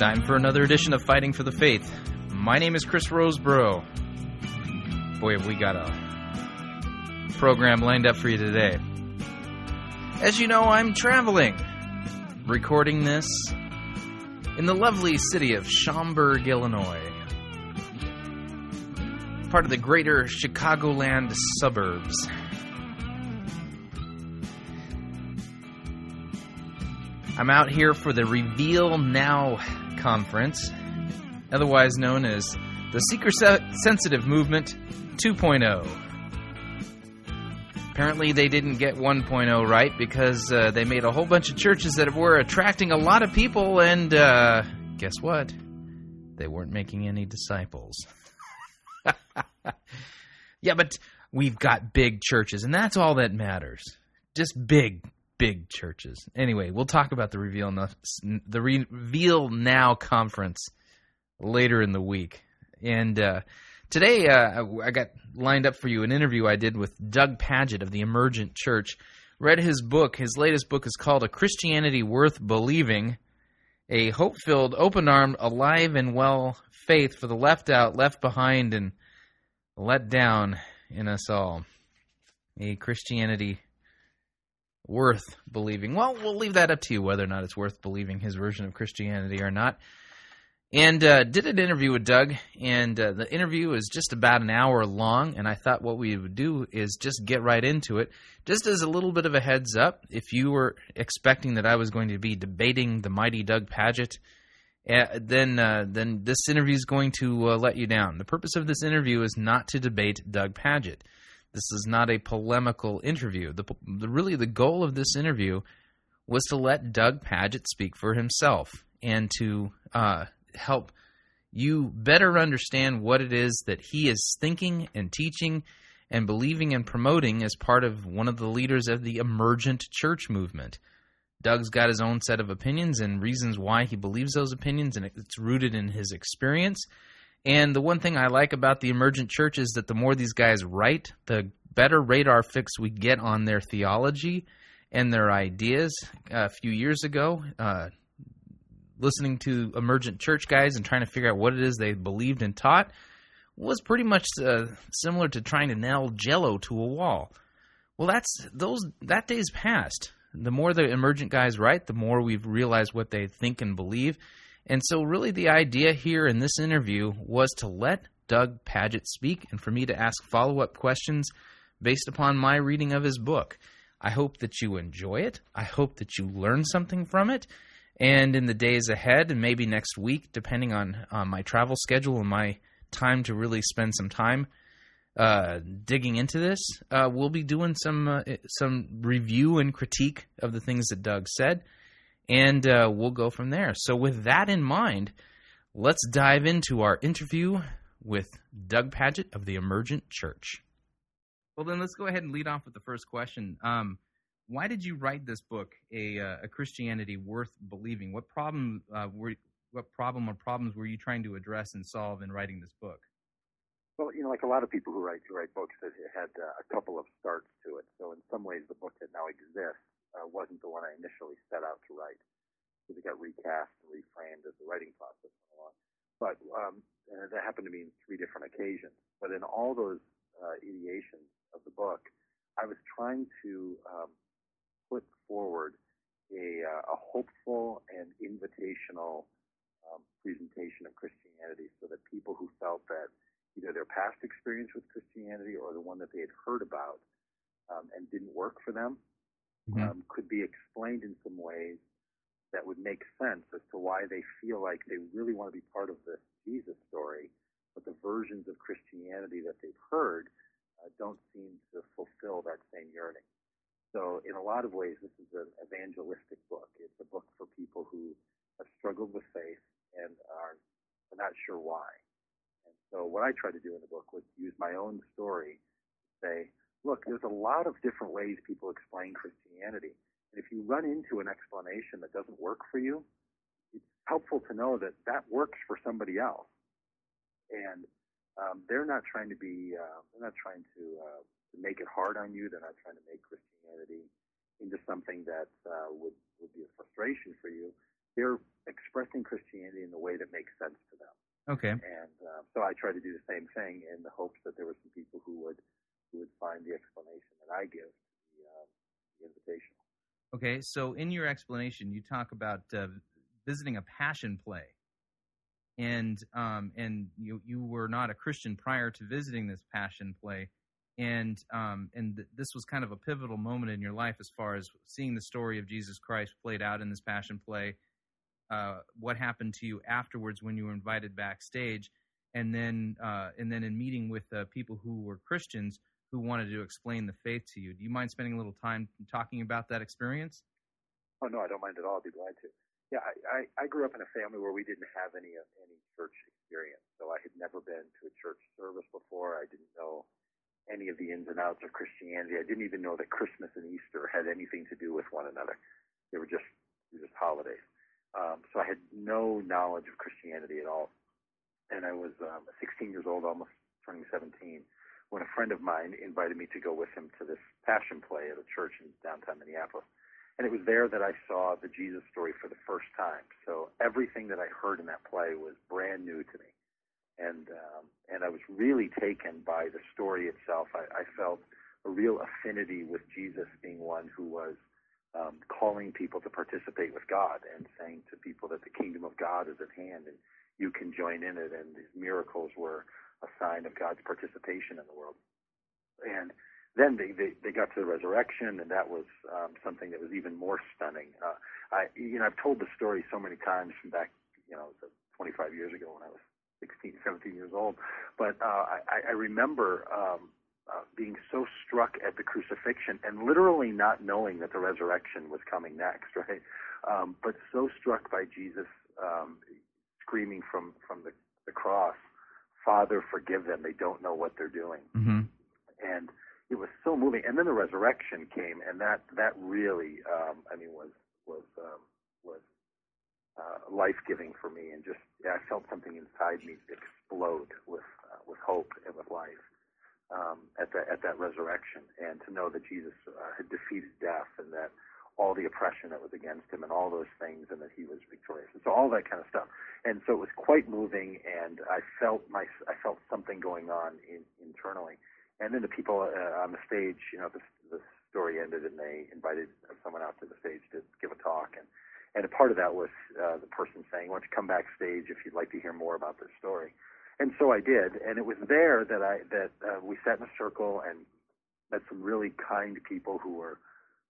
time for another edition of Fighting for the Faith. My name is Chris Rosebrough. Boy, have we got a program lined up for you today. As you know, I'm traveling, recording this in the lovely city of Schaumburg, Illinois, part of the greater Chicagoland suburbs. I'm out here for the Reveal Now conference, otherwise known as the Seeker Sensitive Movement 2.0. Apparently, they didn't get 1.0 right because uh, they made a whole bunch of churches that were attracting a lot of people, and uh, guess what? They weren't making any disciples. yeah, but we've got big churches, and that's all that matters. Just big, big churches. Anyway, we'll talk about the Reveal Now, the Reveal Now conference later in the week. And uh, today, uh, I got lined up for you an interview I did with Doug Pagitt of the Emergent Church. Read his book. His latest book is called A Christianity Worth Believing A Hope Filled, Open Armed, Alive and Well Faith for the Left Out, Left Behind, and Let Down in Us All. A Christianity worth believing. Well, we'll leave that up to you whether or not it's worth believing his version of Christianity or not. And uh, did an interview with Doug, and uh, the interview is just about an hour long. And I thought what we would do is just get right into it. Just as a little bit of a heads up, if you were expecting that I was going to be debating the mighty Doug Pagitt, uh, then then this interview is going to uh, let you down. The purpose of this interview is not to debate Doug Pagitt. This is not a polemical interview. The, the, really the goal of this interview was to let Doug Pagitt speak for himself and to uh, help you better understand what it is that he is thinking and teaching and believing and promoting as part of one of the leaders of the emergent church movement. Doug's got his own set of opinions and reasons why he believes those opinions, and it's rooted in his experience and the one thing I like about the emergent church is that the more these guys write, the better radar fix we get on their theology and their ideas. A few years ago, uh, listening to emergent church guys and trying to figure out what it is they believed and taught was pretty much uh, similar to trying to nail jello to a wall. Well, that's those that day's past. The more the emergent guys write, the more we've realized what they think and believe and so, really, the idea here in this interview was to let Doug Pagitt speak and for me to ask follow up questions based upon my reading of his book. I hope that you enjoy it. I hope that you learn something from it. And in the days ahead, and maybe next week, depending on uh, my travel schedule and my time to really spend some time uh, digging into this, uh, we'll be doing some uh, some review and critique of the things that Doug said and uh, we'll go from there. So, with that in mind, let's dive into our interview with Doug Pagitt of the Emergent Church. Well, then let's go ahead and lead off with the first question. Um, why did you write this book, a, uh, a Christianity worth believing? What problem uh, were what problem or problems were you trying to address and solve in writing this book? Well, you know, like a lot of people who write who write books, it had uh, a couple of starts to it. So in some ways, the book that now exists uh, wasn't the one I initially set out to write. Because it got recast and reframed as the writing process went along. But um, that happened to be in three different occasions. But in all those uh, ideations of the book, I was trying to um, put forward a, uh, a hopeful and invitational um, presentation of Christianity so that people who felt that either their past experience with Christianity or the one that they had heard about um, and didn't work for them mm-hmm. um, could be explained in some ways that would make sense as to why they feel like they really want to be part of this Jesus story, but the versions of Christianity that they've heard uh, don't seem to fulfill that same yearning. So, in a lot of ways, this is an evangelistic book. It's a book for people who have struggled with faith and are, are not sure why. And so, what I tried to do in the book was use my own story to say, look, there's a lot of different ways people explain Christianity. And if you run into an explanation that doesn't work for you, it's helpful to know that that works for somebody else. And um, they're not trying to be, uh, they're not trying to, uh, to make it hard on you. They're not trying to make Christianity into something that uh, would, would be a frustration for you. they're expressing Christianity in the way that makes sense to them. Okay. And uh, so I try to do the same thing in the hopes that there were some people who would would find the explanation that I give the, uh, the invitation. Okay, so in your explanation, you talk about uh, visiting a passion play, and um, and you you were not a Christian prior to visiting this passion play, and um, and th- this was kind of a pivotal moment in your life as far as seeing the story of Jesus Christ played out in this passion play. Uh, what happened to you afterwards when you were invited backstage, and then uh, and then in meeting with uh, people who were Christians who wanted to explain the faith to you. Do you mind spending a little time talking about that experience? Oh no, I don't mind at all. I'd be glad to. Yeah, I, I, grew up in a family where we didn't have any any church experience, so I had never been to a church service before. I didn't know any of the ins and outs of Christianity. I didn't even know that Christmas and Easter had anything to do with one another. They were just they were just holidays. Um, so I had no knowledge of Christianity at all. And I was um, 16 years old, almost turning 17, when a friend of mine invited me to go with him to this passion play at a church in downtown Minneapolis. And it was there that I saw the Jesus story for the first time. So everything that I heard in that play was brand new to me. And um, and I was really taken by the story itself. I, I felt a real affinity with Jesus being one who was um, calling people to participate with God and saying to people that the kingdom of God is at hand and you can join in it. And these miracles were a sign of God's participation in the world. And then they, they, they got to the resurrection, and that was um, something that was even more stunning. Uh, I, you know, I've told the story so many times from back, you know, 25 years ago when I was 16, 17 years old. But uh, I, I remember um, uh, being so struck at the crucifixion and literally not knowing that the resurrection was coming next, right? Um, but so struck by Jesus um, screaming from from the, the cross, "Father, forgive them; they don't know what they're doing." Mm-hmm. And it was so moving. And then the resurrection came, and that that really, um, I mean, was was um, was uh, life giving for me, and just yeah, I felt something inside me explode with uh, with hope and with life um, at that at that resurrection, and to know that Jesus uh, had defeated death, and that all the oppression that was against him, and all those things, and that he was victorious, and so all that kind of stuff. And so it was quite moving, and I felt my I felt something going on in, internally and then the people uh, on the stage, you know, the, the story ended and they invited someone out to the stage to give a talk. And, and a part of that was uh, the person saying, why don't you come backstage if you'd like to hear more about this story? And so I did. And it was there that I, that uh, we sat in a circle and met some really kind people who were,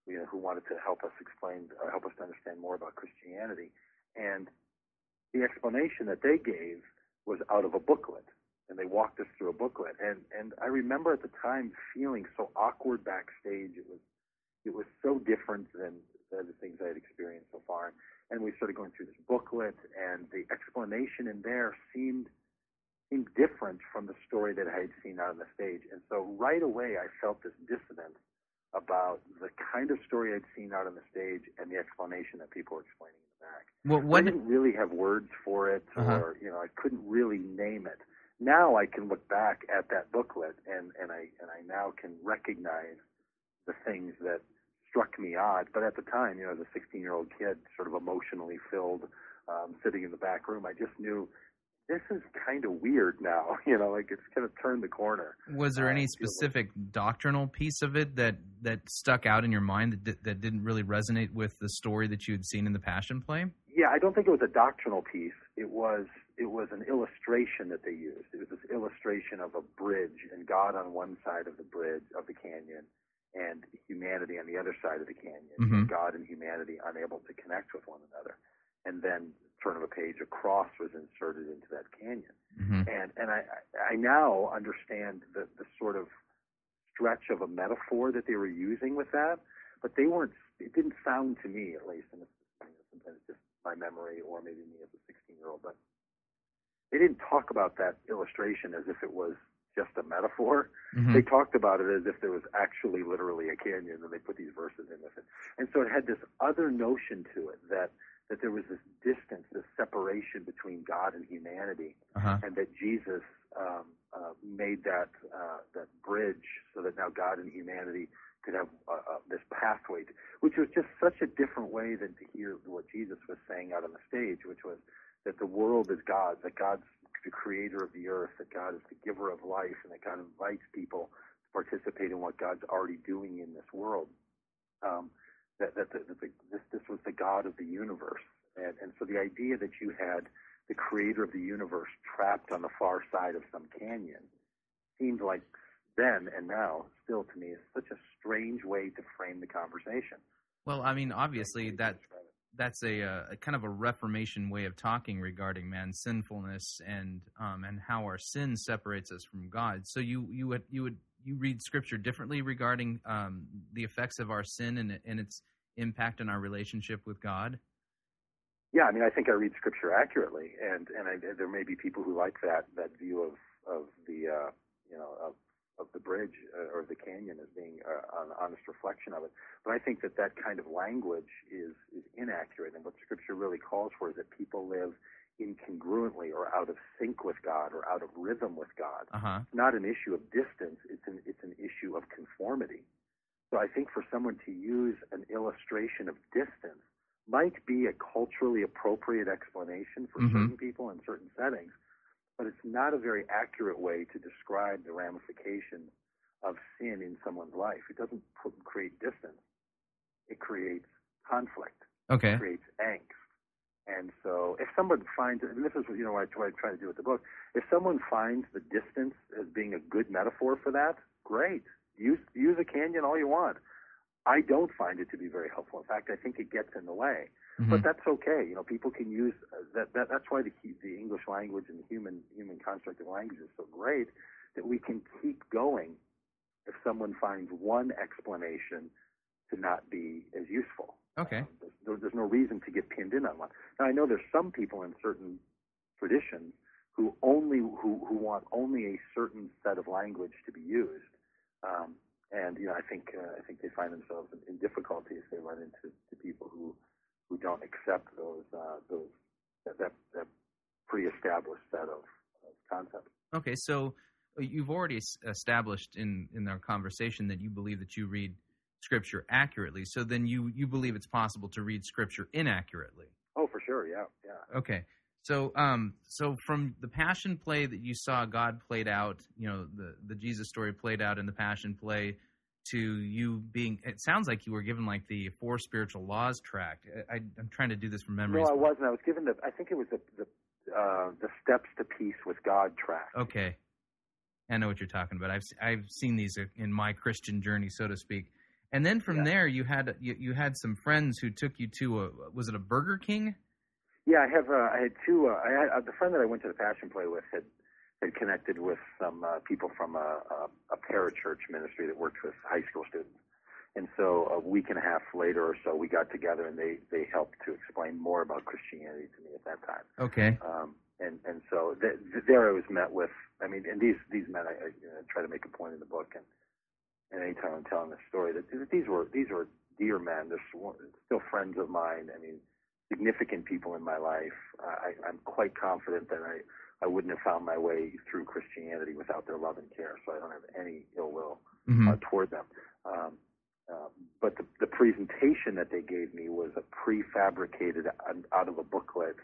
you know, who wanted to help us explain, uh, help us to understand more about Christianity. And the explanation that they gave was out of a booklet and they walked us through a booklet. And and I remember at the time feeling so awkward backstage. It was it was so different than, the things I had experienced so far. And we started going through this booklet, and the explanation in there seemed seemed different from the story that I had seen out on the stage. And so right away, I felt this dissonance about the kind of story I'd seen out on the stage and the explanation that people were explaining in the back. Well, what I didn't really have words for it, Uh-huh. or you know, I couldn't really name it now I can look back at that booklet and, and I and I now can recognize the things that struck me odd. But at the time, you know, as a 16 year old kid, sort of emotionally filled, um, sitting in the back room, I just knew this is kind of weird now. You know, like it's kind of turned the corner. was there any like- specific doctrinal piece of it that that stuck out in your mind that that didn't really resonate with the story that you had seen in the Passion Play? Yeah, I don't think it was a doctrinal piece. It was it was an illustration that they used. It was this illustration of a bridge and God on one side of the bridge of the canyon and humanity on the other side of the canyon. Mhm. God and humanity unable to connect with one another. And then turn of a page, a cross was inserted into that canyon. Mm-hmm. And and I I now understand the the sort of stretch of a metaphor that they were using with that, but they weren't. It didn't sound to me, at least, and it's, sometimes it's just my memory or maybe me as a 16 year old, but they didn't talk about that illustration as if it was just a metaphor. Mm-hmm. They talked about it as if there was actually literally a canyon, and they put these verses in with it. And so it had this other notion to it that that there was this distance, this separation between God and humanity, Uh-huh. and that Jesus um, uh, made that uh, that bridge so that now God and humanity could have uh, uh, this pathway, to, which was just such a different way than to hear what Jesus was saying out on the stage, which was that the world is God's, that God's the creator of the earth, that God is the giver of life, and that God invites people to participate in what God's already doing in this world. Um, that that, that the, this this was the God of the universe, and and so the idea that you had the creator of the universe trapped on the far side of some canyon seemed like then and now still to me is such a strange way to frame the conversation. Well, I mean, obviously that that's a, uh, a, kind of a Reformation way of talking regarding man's sinfulness and um, and how our sin separates us from God. So you you would you would you read Scripture differently regarding um, the effects of our sin and, and its impact on our relationship with God. Yeah, I mean, I think I read Scripture accurately, and and I, there may be people who like that that view of of the uh, you know of of the bridge uh, or the canyon as being uh, an honest reflection of it. But I think that that kind of language is is inaccurate, and what Scripture really calls for is that people live incongruently or out of sync with God or out of rhythm with God. Uh-huh. It's not an issue of distance; it's an it's an issue of conformity. So I think for someone to use an illustration of distance might be a culturally appropriate explanation for mm-hmm. certain people in certain settings, but it's not a very accurate way to describe the ramifications of sin in someone's life. It doesn't put, create distance. It creates conflict. Okay. It creates angst. And so if someone finds, and this is you know what I, try to do with the book, if someone finds the distance as being a good metaphor for that, great. Use use a canyon all you want. I don't find it to be very helpful. In fact, I think it gets in the way. Mm-hmm. But that's okay. You know, people can use uh, that, that. That's why the the English language and the human human construct of language is so great that we can keep going if someone finds one explanation to not be as useful. Okay. Um, there's, there's no reason to get pinned in on one. Now I know there's some people in certain traditions who only who who want only a certain set of language to be used. Um, and you know, I think uh, I think they find themselves in, in difficulty if they run into to people who who don't accept those uh, those that, that, that pre-established set of, of concepts. Okay, so uh, you've already established in in our conversation that you believe that you read scripture accurately. So then you you believe it's possible to read scripture inaccurately. Oh, for sure. Yeah, yeah. Okay. So, um, so from the Passion play that you saw God played out, you know, the the Jesus story played out in the Passion play, to you being, it sounds like you were given like the Four Spiritual Laws tract. I, am trying to do this from memory. No, I wasn't. I was given the. I think it was the the, uh, the Steps to Peace with God tract. Okay, I know what you're talking about. I've I've seen these in my Christian journey, so to speak. And then from yeah. there, you had you, you had some friends who took you to a was it a Burger King? Yeah, I have. Uh, I had two. Uh, I had uh, the friend that I went to the Passion Play with had had connected with some uh, people from a, a, a parachurch ministry that worked with high school students. And so a week and a half later or so, we got together and they they helped to explain more about Christianity to me at that time. Okay. Um, and and so th- th- there I was met with. I mean, and these these men, I, I you know, try to make a point in the book, and and anytime I'm telling this story, that these were these were dear men. They're still friends of mine. I mean, significant people in my life. I, I'm quite confident that I, I wouldn't have found my way through Christianity without their love and care. So I don't have any ill will mm-hmm. uh, toward them. Um, uh, but the, the presentation that they gave me was a prefabricated out of a booklet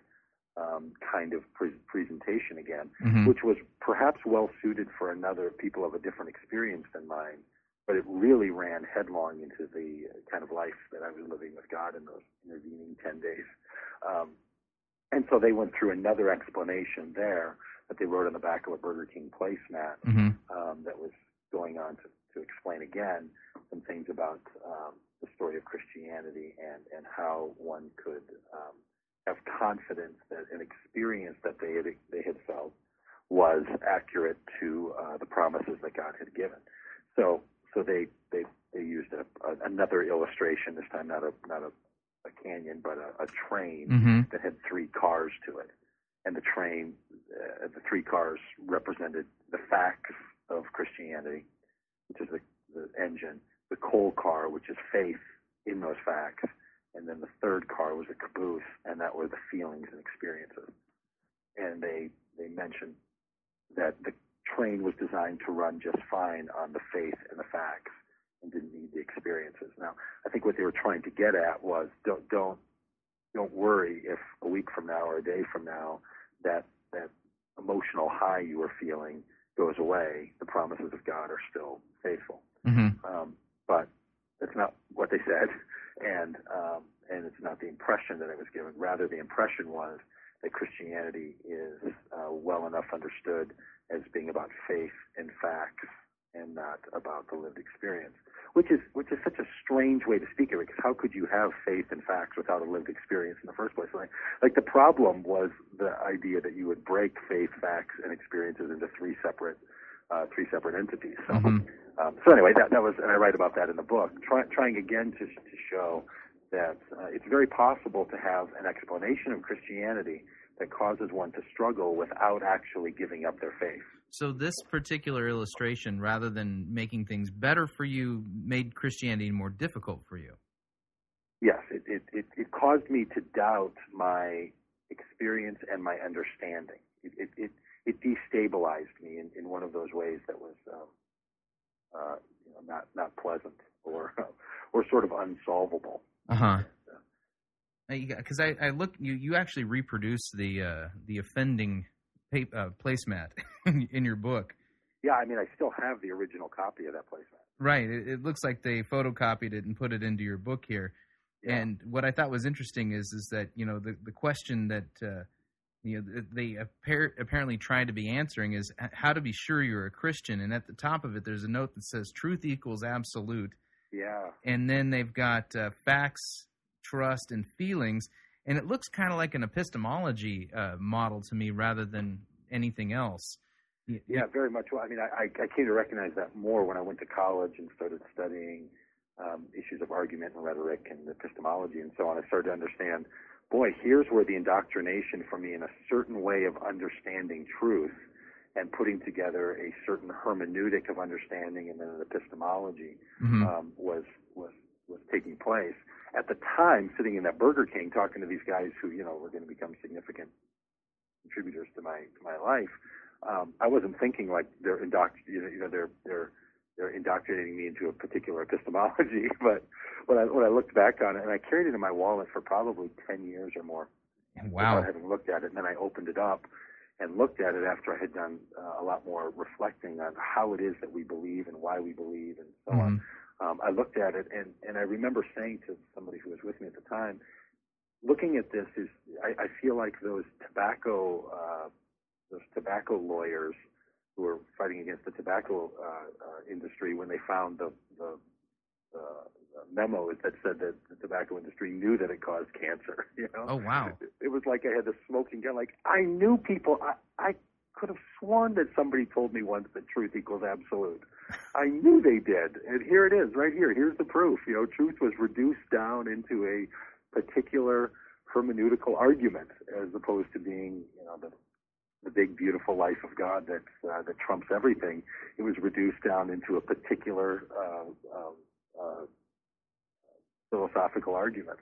um, kind of pre- presentation again, mm-hmm. which was perhaps well suited for another people of a different experience than mine but it really ran headlong into the kind of life that I was living with God in those intervening 10 days. Um, and so they went through another explanation there that they wrote on the back of a Burger King placemat mm-hmm. um, that was going on to, to explain again some things about um, the story of Christianity and, and how one could um, have confidence that an experience that they had, they had felt was accurate to uh, the promises that God had given. So so they they they used a, a, another illustration this time, not a not a, a canyon, but a, a train mm-hmm. that had three cars to it, and the train, uh, the three cars represented the facts of Christianity, which is the, the engine, the coal car, which is faith in those facts, and then the third car was a caboose, and that were the feelings and experiences. And they they mentioned that the train was designed to run just fine on the faith and the facts and didn't need the experiences. Now, I think what they were trying to get at was don't don't don't worry if a week from now or a day from now that that emotional high you were feeling goes away. The promises of God are still faithful. Mm-hmm. Um, but that's not what they said, and um, and it's not the impression that it was given. Rather, the impression was that Christianity is uh, well enough understood as being about faith and facts and not about the lived experience, which is which is such a strange way to speak of it. Because how could you have faith and facts without a lived experience in the first place? Like, like the problem was the idea that you would break faith, facts, and experiences into three separate uh, three separate entities. So, Mhm. um, so anyway, that that was, and I write about that in the book, try, trying again to to show that uh, it's very possible to have an explanation of Christianity that causes one to struggle without actually giving up their faith. So this particular illustration, rather than making things better for you, made Christianity more difficult for you. Yes, it, it, it, it caused me to doubt my experience and my understanding. It, it, it, it destabilized me in, in one of those ways that was um, uh, you know, not, not pleasant or, or sort of unsolvable. Uh huh. Because I, I look, you you actually reproduce the uh, the offending pa- uh, placemat in your book. Yeah, I mean, I still have the original copy of that placemat. Right. It, it looks like they photocopied it and put it into your book here. Yeah. And what I thought was interesting is is that you know the the question that uh, you know they appar- apparently tried to be answering is how to be sure you're a Christian. And at the top of it, there's a note that says truth equals absolute. yeah. and then they've got uh, facts, trust, and feelings, and it looks kind of like an epistemology uh, model to me rather than anything else. Yeah, very much. Well, I mean, I, I came to recognize that more when I went to college and started studying um, issues of argument and rhetoric and epistemology and so on. I started to understand, boy, here's where the indoctrination for me in a certain way of understanding truth and putting together a certain hermeneutic of understanding and then an epistemology Mhm. um, was was was taking place at the time. Sitting in that Burger King, talking to these guys who you know were going to become significant contributors to my to my life. Um, I wasn't thinking like they're indoct you know, you know they're they're they're indoctrinating me into a particular epistemology. But when I when I looked back on it, and I carried it in my wallet for probably ten years or more wow. without having looked at it, and then I opened it up and looked at it after I had done uh, a lot more reflecting on how it is that we believe and why we believe and so on Mhm. Um, I looked at it and, and I remember saying to somebody who was with me at the time, looking at this is I, I feel like those tobacco uh, those tobacco lawyers who were fighting against the tobacco uh, uh, industry when they found the, the, the memo that said that the tobacco industry knew that it caused cancer. You know, Oh wow. it, it was like I had the smoking gun. Like I knew people. I, I could have sworn that somebody told me once that truth equals absolute. I knew they did, and here it is, right here. Here's the proof. You know, truth was reduced down into a particular hermeneutical argument, as opposed to being, you know, the the big beautiful life of God that uh, that trumps everything. It was reduced down into a particular uh, uh, uh, philosophical argument.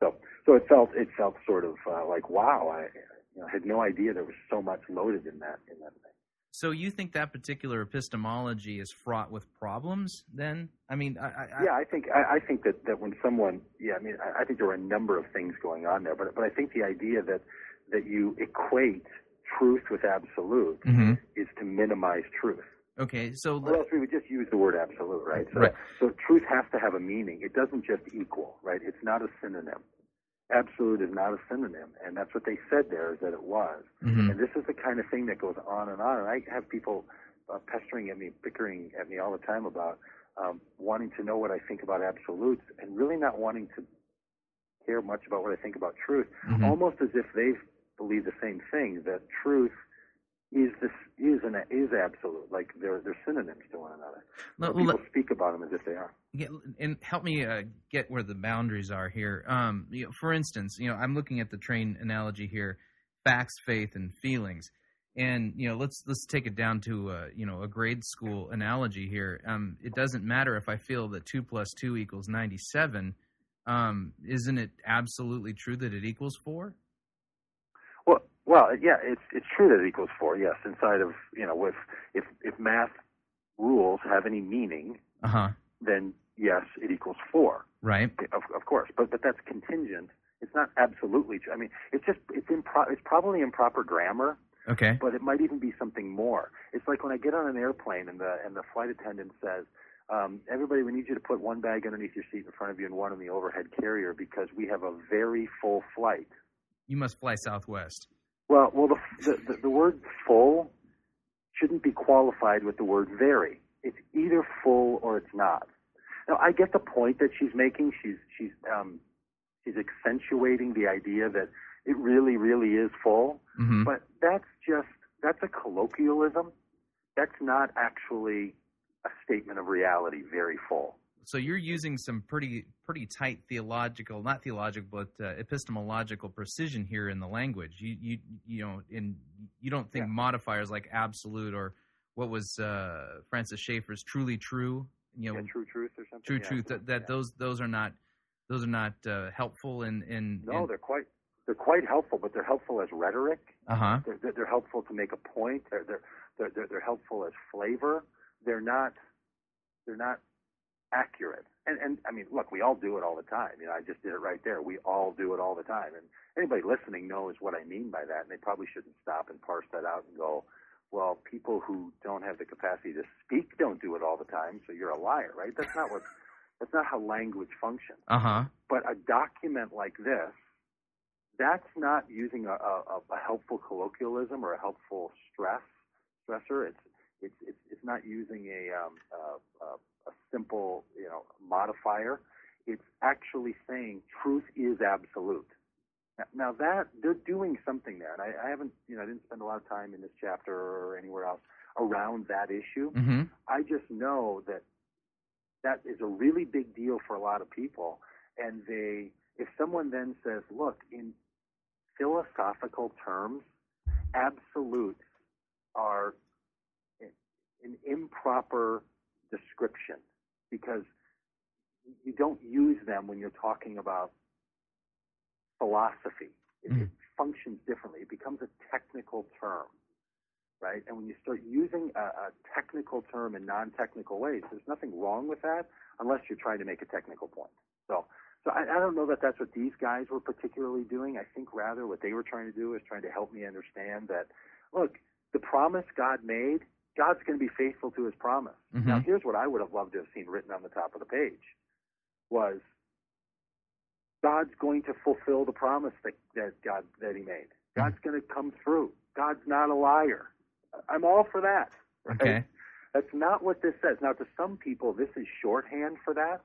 So, so it felt it felt sort of uh, like wow. I you know, had no idea there was so much loaded in that in that thing. So you think that particular epistemology is fraught with problems? Then I mean, I, I, Yeah, I think I, I think that that when someone, yeah, I mean, I, think there are a number of things going on there, but but I think the idea that that you equate truth with absolute Mhm. is to minimize truth. Okay, so Or else we would just use the word absolute, right? So, Right. so truth has to have a meaning. It doesn't just equal, right? It's not a synonym. Absolute is not a synonym, and that's what they said there is that it was. Mhm. And this is the kind of thing that goes on and on. And I have people uh, pestering at me, bickering at me all the time about um, wanting to know what I think about absolutes and really not wanting to care much about what I think about truth. Mhm. Almost as if they believe the same thing that truth is this is an is absolute. Like they're they're synonyms to one another. Let- people let- speak about them as if they are. get, and help me uh, get where the boundaries are here. Um, you know, for instance, you know, I'm looking at the train analogy here: facts, faith, and feelings. And you know, let's let's take it down to uh, you know a grade school analogy here. Um, it doesn't matter if I feel that two plus two equals ninety seven. Um, isn't it absolutely true that it equals four? Well, yeah, it's it's true that it equals four. Yes, inside of you know, with if if math rules have any meaning, Uh huh. then yes, it equals four. Right. Of, of course, but but that's contingent. It's not absolutely true. I mean, it's just it's impro- It's probably improper grammar, Okay. but it might even be something more. It's like when I get on an airplane and the and the flight attendant says, um, "Everybody, we need you to put one bag underneath your seat in front of you and one in the overhead carrier because we have a very full flight." You must fly Southwest. Well, well, the the, the, word "full" shouldn't be qualified with the word "very." It's either full or it's not. Now, I get the point that she's making. She's she's um, she's accentuating the idea that it really, really is full. hmm But that's just that's a colloquialism. That's not actually a statement of reality. Very full. So you're using some pretty pretty tight theological, not theological, but uh, epistemological precision here in the language. You you you know, in you don't think Yeah. modifiers like absolute or what was uh, Francis Schaeffer's truly true. You know, yeah, true truth or something. true Yeah, truth. That, that those those are not those are not uh, helpful in in. No, they're quite they're quite helpful, but they're helpful as rhetoric. uh huh. They're, they're, they're helpful to make a point. They're, they're they're they're they're helpful as flavor. They're not they're not accurate. And and I mean, look, we all do it all the time. You know, I just did it right there. We all do it all the time. And anybody listening knows what I mean by that. And they probably shouldn't stop and parse that out and go, well, people who don't have the capacity to speak don't do it all the time, so you're a liar, right? That's not what that's not how language functions. Uh huh. But a document like this, that's not using a, a, a helpful colloquialism or a helpful stress stressor. It's it's it's, it's not using a, um, a, a a simple you know modifier. It's actually saying truth is absolute. Now, now that they're doing something there, and I, I haven't you know I didn't spend a lot of time in this chapter or anywhere else around that issue. hmm I just know that that is a really big deal for a lot of people. And they, if someone then says, look, in philosophical terms, absolutes are an improper description because you don't use them when you're talking about philosophy. It, Mhm. it functions differently. It becomes a technical term right? And when you start using a, a technical term in non-technical ways, there's nothing wrong with that unless you're trying to make a technical point. So, so I, I don't know that that's what these guys were particularly doing. I think rather what they were trying to do is trying to help me understand that, look, the promise God made, God's going to be faithful to His promise. Mhm. Now, here's what I would have loved to have seen written on the top of the page: was God's going to fulfill the promise that, that God that He made. God's going to come through. God's not a liar. I'm all for that. Right? Okay. That's not what this says. Now, to some people, this is shorthand for that.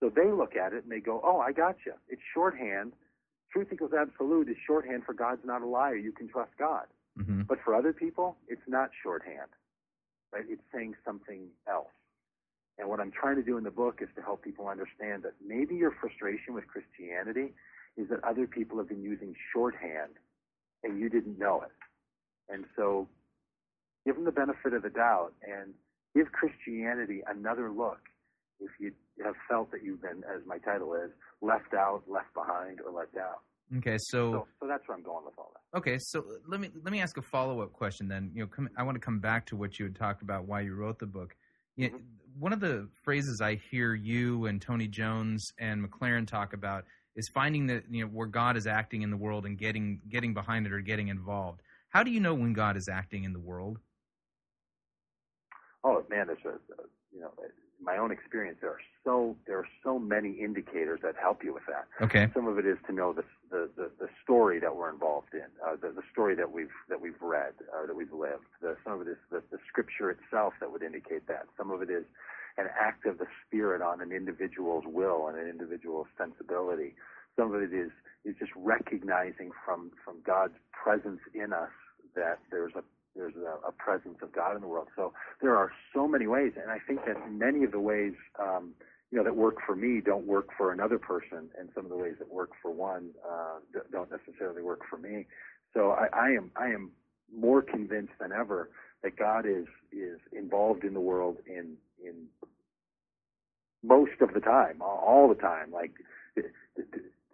So they look at it and they go, "Oh, I got you. It's shorthand. Truth equals absolute is shorthand for God's not a liar. You can trust God." hmm But for other people, it's not shorthand. Right? It's saying something else. And what I'm trying to do in the book is to help people understand that maybe your frustration with Christianity is that other people have been using shorthand and you didn't know it. And so give them the benefit of the doubt and give Christianity another look if you have felt that you've been, as my title is, left out, left behind, or let down. Okay. So So, so that's where I'm going with all that. Okay, so let me let me ask a follow up question then. You know, come, I want to come back to what you had talked about why you wrote the book. You know, One of the phrases I hear you and Tony Jones and McLaren talk about is finding that you know where God is acting in the world and getting getting behind it or getting involved. How do you know when God is acting in the world? Oh man, a, a you know, in my own experience, there are so there are so many indicators that help you with that. Okay. Some of it is to know the the the, the story that we're involved in, uh, the the story that we've that we've read or that we've lived. The, some of it is the, the scripture itself that would indicate that. Some of it is an act of the spirit on an individual's will and an individual's sensibility. Some of it is is just recognizing from from God's presence in us that there's a there's a, a presence of God in the world. So there are so many ways, and I think that many of the ways um, you know that work for me don't work for another person, and some of the ways that work for one uh, don't necessarily work for me. So I, I am I am more convinced than ever that God is is involved in the world in in most of the time, all- all the time. Like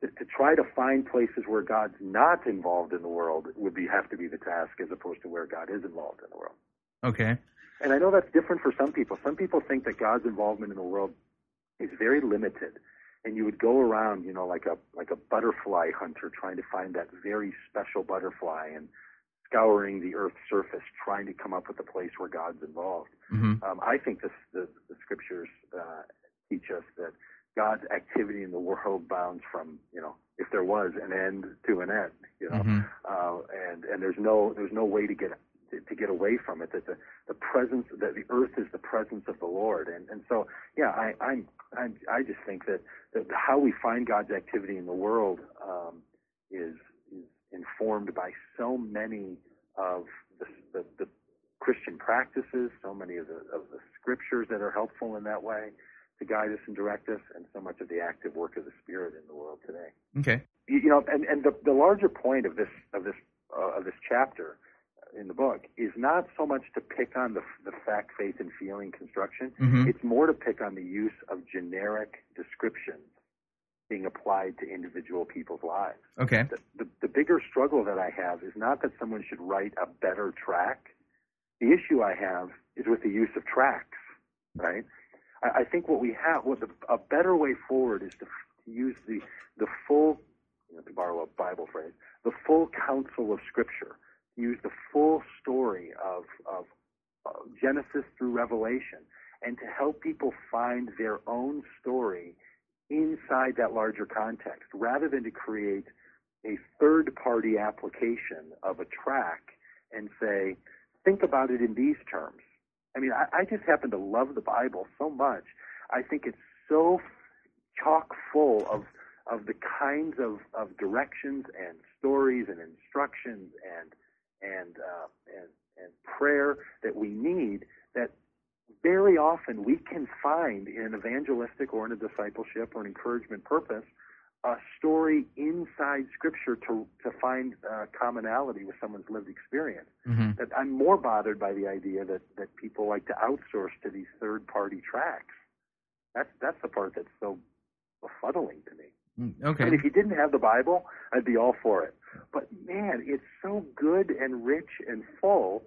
to, try to find places where God's not involved in the world would be have to be the task, as opposed to where God is involved in the world. Okay. And I know that's different for some people. Some people think that God's involvement in the world is very limited. And you would go around, you know, like a like a butterfly hunter trying to find that very special butterfly and scouring the earth's surface trying to come up with a place where God's involved. Mm-hmm. Um, I think this, the, the scriptures uh, teach us that God's activity in the world bounds from, you know, if there was an end to an end, you know, Mm-hmm. uh, and and there's no there's no way to get to, get away from it. That the the presence that the earth is the presence of the Lord, and and so yeah, I I'm, I'm I just think that, that how we find God's activity in the world um, is is informed by so many of the, the, the Christian practices, so many of the of the scriptures that are helpful in that way to guide us and direct us, and so much of the active work of the Spirit in the world today Okay. you you know, and, and the, the larger point of this of this uh, of this chapter in the book is not so much to pick on the the fact, faith, and feeling construction. Mhm. It's more to pick on the use of generic descriptions being applied to individual people's lives. Okay. The, the, the bigger struggle that I have is not that someone should write a better tract. The issue I have is with the use of tracts, right? I, think what we have, what the, a better way forward is to, to use the the full, you know, to borrow a Bible phrase, the full counsel of Scripture. Use the full story of of Genesis through Revelation, and to help people find their own story inside that larger context, rather than to create a third party application of a tract and say, think about it in these terms. I mean, I, I just happen to love the Bible so much. I think it's so chock full of of the kinds of, of directions and stories and instructions and and uh, and and prayer that we need that very often we can find in an evangelistic or in a discipleship or an encouragement purpose a story inside Scripture to to find uh, commonality with someone's lived experience. Mm-hmm. That I'm more bothered by the idea that that people like to outsource to these third party tracts. That's that's the part that's so befuddling to me. Mm, Okay. And if you didn't have the Bible, I'd be all for it. But man, it's so good and rich and full.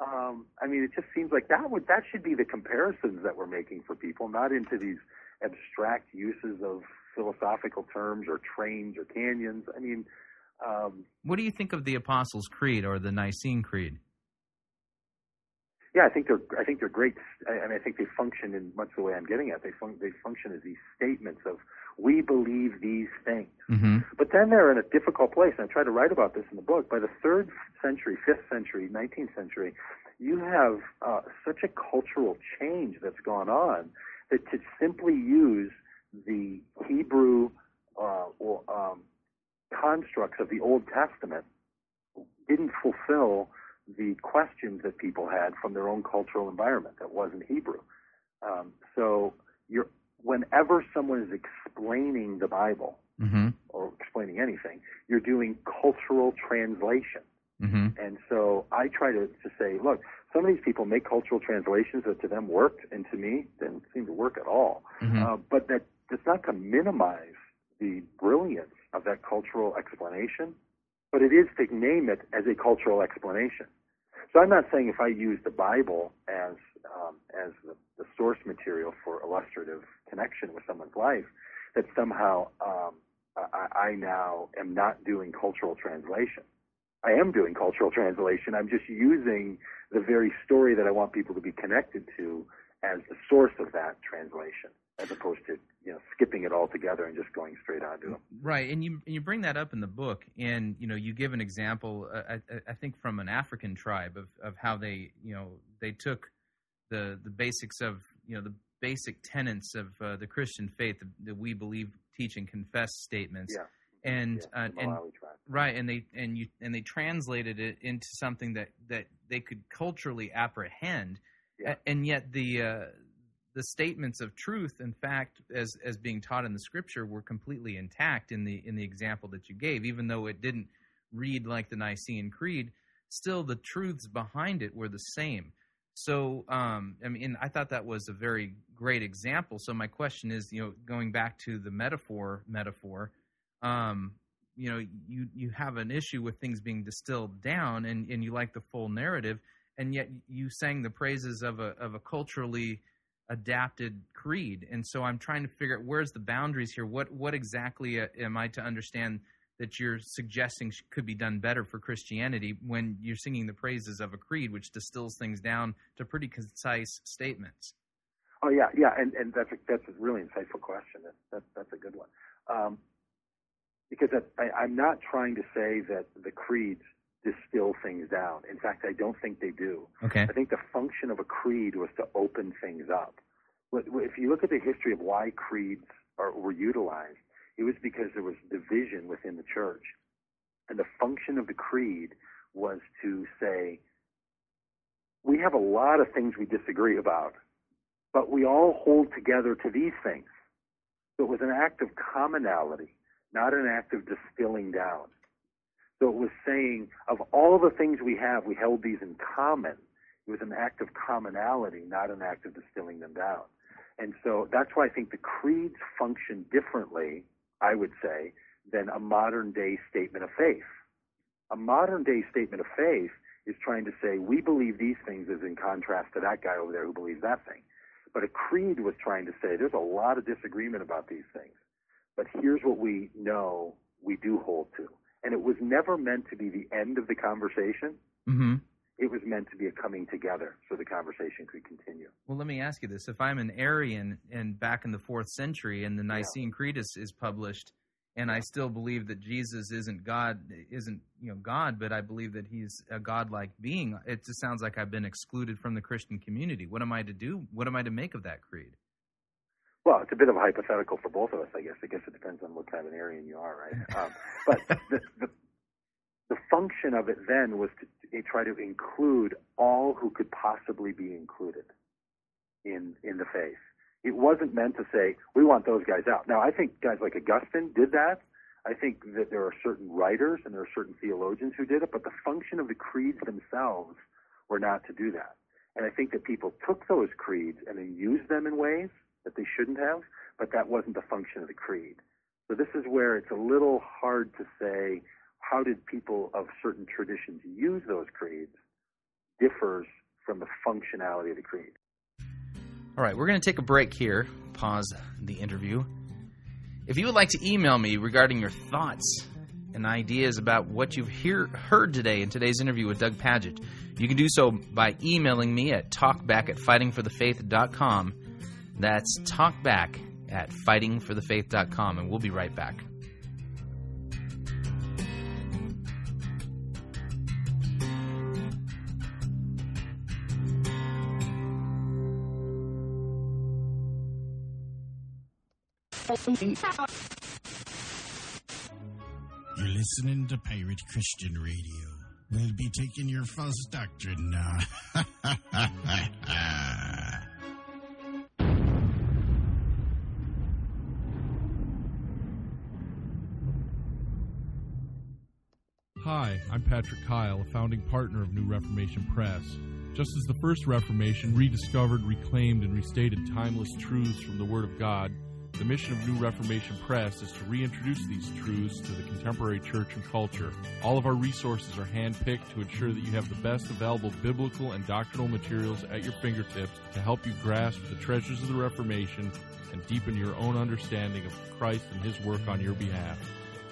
Um, I mean, it just seems like that would that should be the comparisons that we're making for people, not into these abstract uses of philosophical terms or trains or canyons. I mean, um, What do you think of the Apostles' Creed or the Nicene Creed? yeah, I think they're I think they're great, and I think they function in much the way I'm getting at. They fun- they function as these statements of we believe these things. Mm-hmm. But then they're in a difficult place, and I try to write about this in the book. By the third century, fifth century, nineteenth century, you have uh, such a cultural change that's gone on that to simply use the Hebrew uh, or, um, constructs of the Old Testament didn't fulfill the questions that people had from their own cultural environment that wasn't Hebrew. Um, so you're, whenever someone is explaining the Bible, Mm-hmm. or explaining anything, you're doing cultural translation. Mm-hmm. And so I try to, to say, look, some of these people make cultural translations that to them worked, and to me didn't seem to work at all. Mhm. Uh, but that that's not to minimize the brilliance of that cultural explanation, but it is to name it as a cultural explanation. So I'm not saying if I use the Bible as um, as the, the source material for illustrative connection with someone's life, that somehow um, I, I now am not doing cultural translation. I am doing cultural translation. I'm just using the very story that I want people to be connected to as the source of that translation, as opposed to you know skipping it all together and just going straight on to it. Right, and you and you bring that up in the book, and you know you give an example. Uh, I, I think from an African tribe of, of how they you know they took the the basics of you know the basic tenets of uh, the Christian faith that we believe, teach, and confess statements, Yeah. and Yeah, uh, and right, and they and you and they translated it into something that that they could culturally apprehend, Yeah. And yet the uh, the statements of truth, in fact, as as being taught in the scripture, were completely intact in the in the example that you gave, even though it didn't read like the Nicene Creed. Still, the truths behind it were the same. So, um, I mean, I thought that was a very great example. So, my question is, you know, going back to the metaphor, metaphor, um, you know, you you have an issue with things being distilled down, and and you like the full narrative, and yet you sang the praises of a of a culturally adapted creed. And so I'm trying to figure out where's the boundaries here. What what exactly uh, am I to understand that you're suggesting could be done better for Christianity when you're singing the praises of a creed, which distills things down to pretty concise statements? Oh yeah, yeah, and and that's a, that's a really insightful question. That's that's, that's a good one. Um, because I, I'm not trying to say that the creeds distill things down. In fact, I don't think they do. Okay. I think the function of a creed was to open things up. If you look at the history of why creeds are, were utilized, it was because there was division within the church. And the function of the creed was to say, we have a lot of things we disagree about, but we all hold together to these things. So it was an act of commonality, not an act of distilling down. So it was saying, of all the things we have, we held these in common. It was an act of commonality, not an act of distilling them down. And so that's why I think the creeds function differently, I would say, than a modern day statement of faith. A modern day statement of faith is trying to say, we believe these things as in contrast to that guy over there who believes that thing. But a creed was trying to say, there's a lot of disagreement about these things. But here's what we know we do hold to and it was never meant to be the end of the conversation. Mm-hmm. It was meant to be a coming together so the conversation could continue. Well, let me ask you this: If I'm an Arian and back in the fourth century, and the Nicene yeah. Creed is, is published, and I still believe that Jesus isn't God, isn't you know God, but I believe that He's a godlike being. It just sounds like I've been excluded from the Christian community. What am I to do? What am I to make of that creed? Well, it's a bit of a hypothetical for both of us, I guess. I guess it depends on what kind of an Arian you are, right? Um, but the, the the function of it then was to, to try to include all who could possibly be included in in the faith. It wasn't meant to say we want those guys out. Now, I think guys like Augustine did that. I think that there are certain writers and there are certain theologians who did it, but the function of the creeds themselves were not to do that. And I think that people took those creeds and then used them in ways that they shouldn't have, but that wasn't the function of the creed. So this is where it's a little hard to say how did people of certain traditions use those creeds differs from the functionality of the creed. All right, we're going to take a break here, pause the interview. If you would like to email me regarding your thoughts and ideas about what you've hear, heard today in today's interview with Doug Pagitt, you can do so by emailing me at talkback at fightingforthefaith.com that's talkback at fightingforthefaith.com, and we'll be right back. You're listening to Pirate Christian Radio. We'll be taking your false doctrine now. Hi, I'm Patrick Kyle, a founding partner of New Reformation Press. Just as the first Reformation rediscovered, reclaimed, and restated timeless truths from the Word of God, the mission of New Reformation Press is to reintroduce these truths to the contemporary church and culture. All of our resources are handpicked to ensure that you have the best available biblical and doctrinal materials at your fingertips to help you grasp the treasures of the Reformation and deepen your own understanding of Christ and His work on your behalf.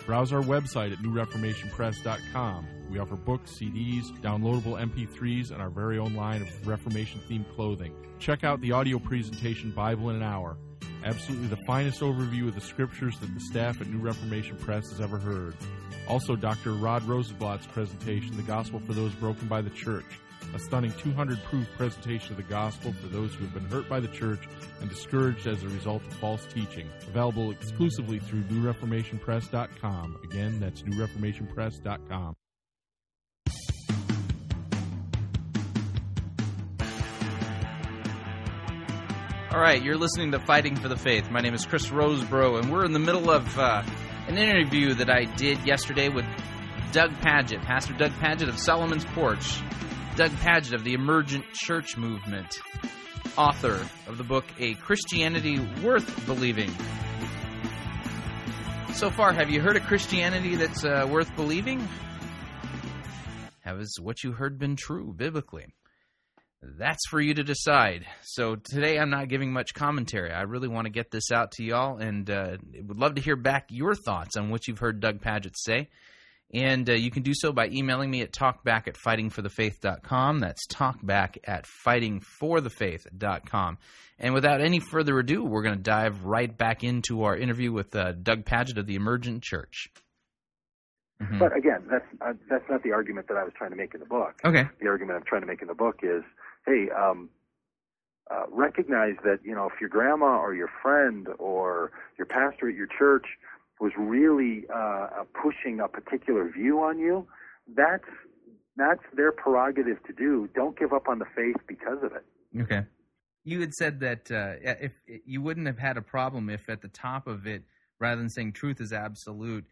Browse our website at newreformationpress.com. We offer books, CDs, downloadable MP3s, and our very own line of Reformation themed clothing. Check out the audio presentation Bible in an Hour. Absolutely the finest overview of the scriptures that the staff at New Reformation Press has ever heard. Also, Dr. Rod Rosenbladt's presentation, The Gospel for Those Broken by the Church a stunning 200 proof presentation of the gospel for those who have been hurt by the church and discouraged as a result of false teaching. Available exclusively through newreformationpress.com. Again, that's newreformationpress.com. All right, you're listening to Fighting for the Faith. My name is Chris Rosebrough, and we're in the middle of uh, an interview that I did yesterday with Doug Pagitt, Pastor Doug Pagitt of Solomon's Porch. Doug Pagitt of the Emergent Church Movement, author of the book A Christianity Worth Believing. So far, have you heard a Christianity that's uh, worth believing? Has what you heard been true biblically? That's for you to decide. So today I'm not giving much commentary. I really want to get this out to y'all and uh, would love to hear back your thoughts on what you've heard Doug Pagitt say. And uh, you can do so by emailing me at talkback at fightingforthefaith.com. That's talkback at fightingforthefaith.com. And without any further ado, we're going to dive right back into our interview with uh, Doug Pagitt of the Emergent Church. Mm-hmm. But again, that's uh, that's not the argument that I was trying to make in the book. Okay. The argument I'm trying to make in the book is, hey, um, uh, recognize that you know if your grandma or your friend or your pastor at your church was really uh, pushing a particular view on you, that's that's their prerogative to do. Don't give up on the faith because of it. Okay. You had said that uh, if you wouldn't have had a problem if at the top of it, rather than saying truth is absolute,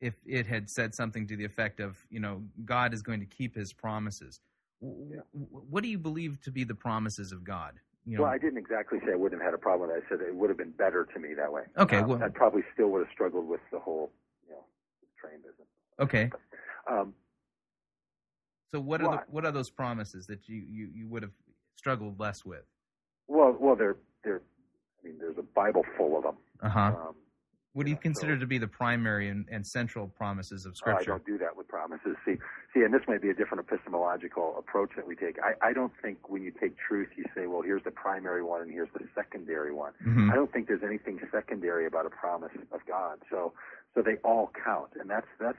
if it had said something to the effect of, you know, God is going to keep His promises. Yeah. What do you believe to be the promises of God? You know, well, I didn't exactly say I wouldn't have had a problem with it. I said it would have been better to me that way. Okay, um, well, I probably still would have struggled with the whole, you know, train business. Okay. Um, so what are the, what are those promises that you, you, you would have struggled less with? Well, well, they're they're. I mean, there's a Bible full of them. Uh huh. Um, what do you consider so, to be the primary and, and central promises of Scripture? I don't do that with promises. See, see, and this may be a different epistemological approach that we take. I, I don't think when you take truth, you say, well, here's the primary one and here's the secondary one. Mm-hmm. I don't think there's anything secondary about a promise of God. So, so they all count, and that's that's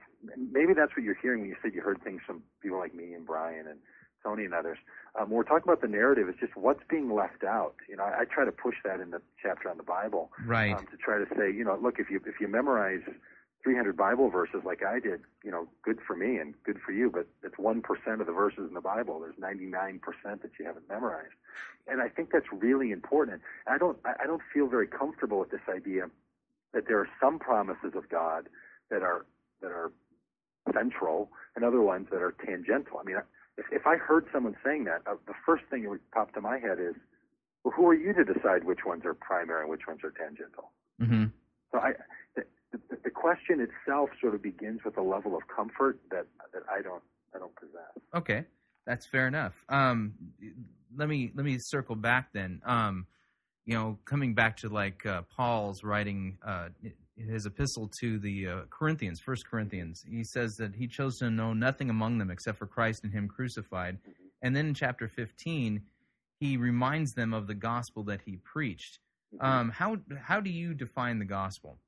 maybe that's what you're hearing when you said you heard things from people like me and Brian and Tony and others. Um, when we're talking about the narrative, it's just what's being left out. You know, I, I try to push that in the chapter on the Bible, right? Um, to try to say, you know, look, if you if you memorize 300 Bible verses like I did, you know, good for me and good for you, but it's 1% of the verses in the Bible. There's 99% that you haven't memorized. And I think that's really important. I don't, I don't feel very comfortable with this idea that there are some promises of God that are, that are central and other ones that are tangential. I mean, if, if I heard someone saying that, uh, the first thing that would pop to my head is, well, who are you to decide which ones are primary and which ones are tangential? Mm-hmm. So I, the, the, question itself sort of begins with a level of comfort that that I don't I don't possess. Okay, that's fair enough. Um, let me let me circle back then. Um, you know, coming back to like uh, Paul's writing uh, his epistle to the uh, Corinthians, First Corinthians, he says that he chose to know nothing among them except for Christ and Him crucified. Mm-hmm. And then in chapter fifteen, he reminds them of the gospel that he preached. Mm-hmm. Um, how how do you define the gospel?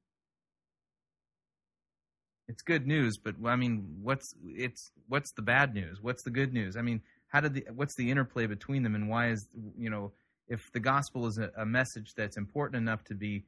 It's good news, but I mean, what's it's what's the bad news? What's the good news? I mean, how did the what's the interplay between them, and why is you know if the gospel is a, a message that's important enough to be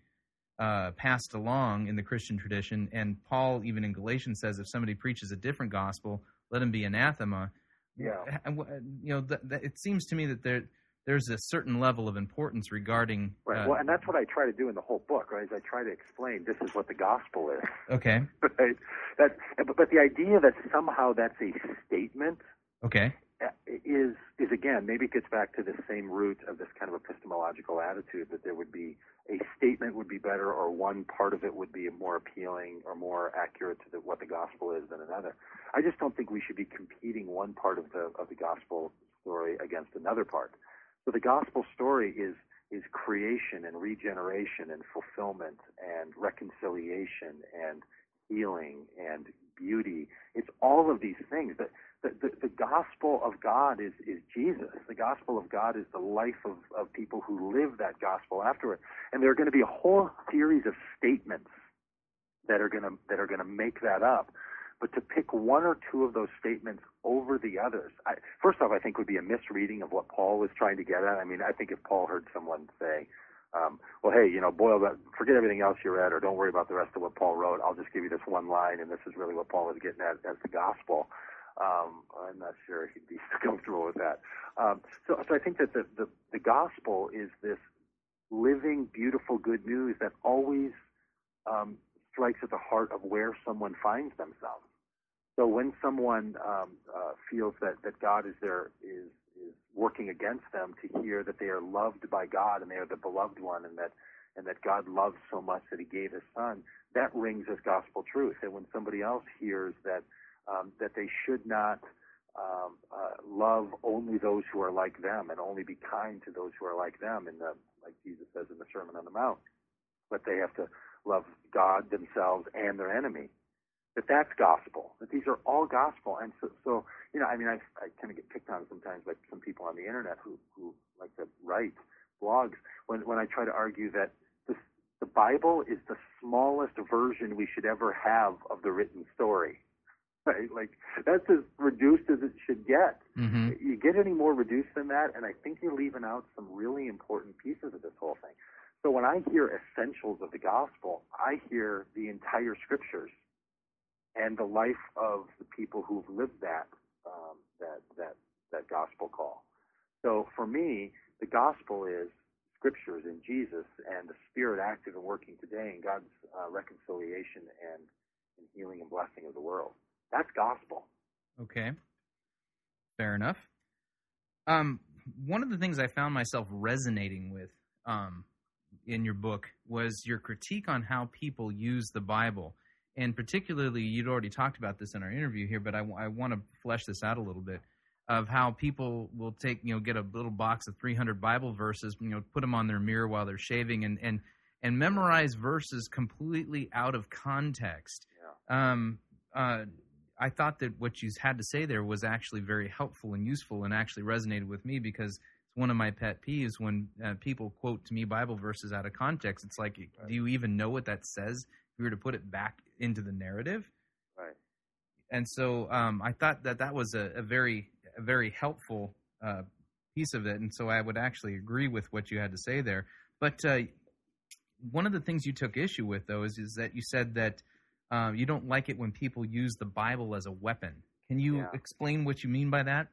uh, passed along in the Christian tradition, and Paul even in Galatians says if somebody preaches a different gospel, let him be anathema. Yeah, and, you know, th- th- it seems to me that there there's a certain level of importance regarding. Right. Uh, well, and that's what I try to do in the whole book, right? Is I try to explain this is what the gospel is. Okay. right. That, but the idea that somehow that's a statement. Okay. Uh, is is again maybe it gets back to the same root of this kind of epistemological attitude that there would be a statement would be better or one part of it would be more appealing or more accurate to the, what the gospel is than another. I just don't think we should be competing one part of the of the gospel story against another part. So the gospel story is is creation and regeneration and fulfillment and reconciliation and healing and beauty. It's all of these things. The, the, the, gospel of God is, is Jesus. The gospel of God is the life of, of people who live that gospel afterward. And there are going to be a whole series of statements that are going to that are going to make that up. But to pick one or two of those statements over the others, I, first off, I think would be a misreading of what Paul was trying to get at. I mean, I think if Paul heard someone say, um, well, hey, you know, boil that, forget everything else you read, or don't worry about the rest of what Paul wrote. I'll just give you this one line, and this is really what Paul was getting at as the gospel. Um, I'm not sure he'd be comfortable with that. Um, so, so I think that the, the, the gospel is this living, beautiful good news that always um, strikes at the heart of where someone finds themselves. So when someone um, uh, feels that, that God is there is is working against them, to hear that they are loved by God and they are the beloved one, and that and that God loves so much that He gave His Son, that rings as gospel truth. And when somebody else hears that um, that they should not um, uh, love only those who are like them and only be kind to those who are like them in the like Jesus says in the Sermon on the Mount. But they have to love God, themselves, and their enemy. That that's gospel. That these are all gospel. And so, so you know, I mean, I, I kind of get picked on sometimes by some people on the internet who who like to write blogs when when I try to argue that the the Bible is the smallest version we should ever have of the written story right? Like that's as reduced as it should get. Mm-hmm. You get any more reduced than that, and I think you're leaving out some really important pieces of this whole thing. So when I hear essentials of the gospel, I hear the entire scriptures and the life of the people who've lived that um, that that that gospel call. So for me, the gospel is scriptures in Jesus and the Spirit active and working today in God's uh, reconciliation and, and healing and blessing of the world. That's gospel. Okay. Fair enough. Um, one of the things I found myself resonating with um, in your book was your critique on how people use the Bible. And particularly, you'd already talked about this in our interview here, but I, I want to flesh this out a little bit of how people will take, you know, get a little box of 300 Bible verses, you know, put them on their mirror while they're shaving and, and, and memorize verses completely out of context. Yeah. Um, uh, I thought that what you had to say there was actually very helpful and useful, and actually resonated with me because it's one of my pet peeves when uh, people quote to me Bible verses out of context. It's like, Right. do you even know what that says? You were to put it back into the narrative, Right. and so um, I thought that that was a, a very, a very helpful uh, piece of it, and so I would actually agree with what you had to say there. But uh, one of the things you took issue with, though, is, is that you said that uh, you don't like it when people use the Bible as a weapon. Can you Yeah. explain what you mean by that?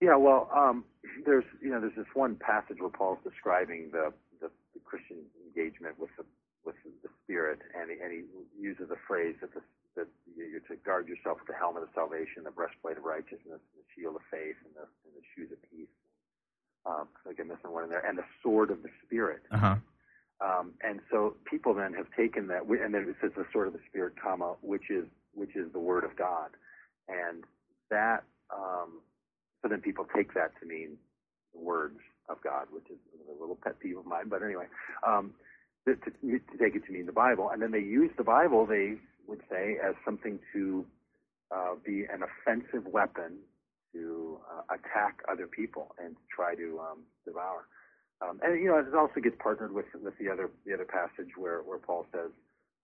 Yeah, well, um, there's you know there's this one passage where Paul's describing the, the, the Christian engagement with the with the Spirit, and he, and he uses a phrase that the, that you're to guard yourself with the helmet of salvation, the breastplate of righteousness, the shield of faith, and the, and the shoes of peace. Um, I think I'm missing one in there, and the sword of the Spirit. Uh huh. Um, and so people then have taken that, and then it says the sword of the spirit, comma, which is which is the word of God, and that. Um, so then people take that to mean the words of God, which is a little pet peeve of mine. But anyway, um, to, to, to take it to mean the Bible, and then they use the Bible, they would say, as something to uh, be an offensive weapon to uh, attack other people and to try to um, devour. Um, and you know, it also gets partnered with with the other the other passage where where Paul says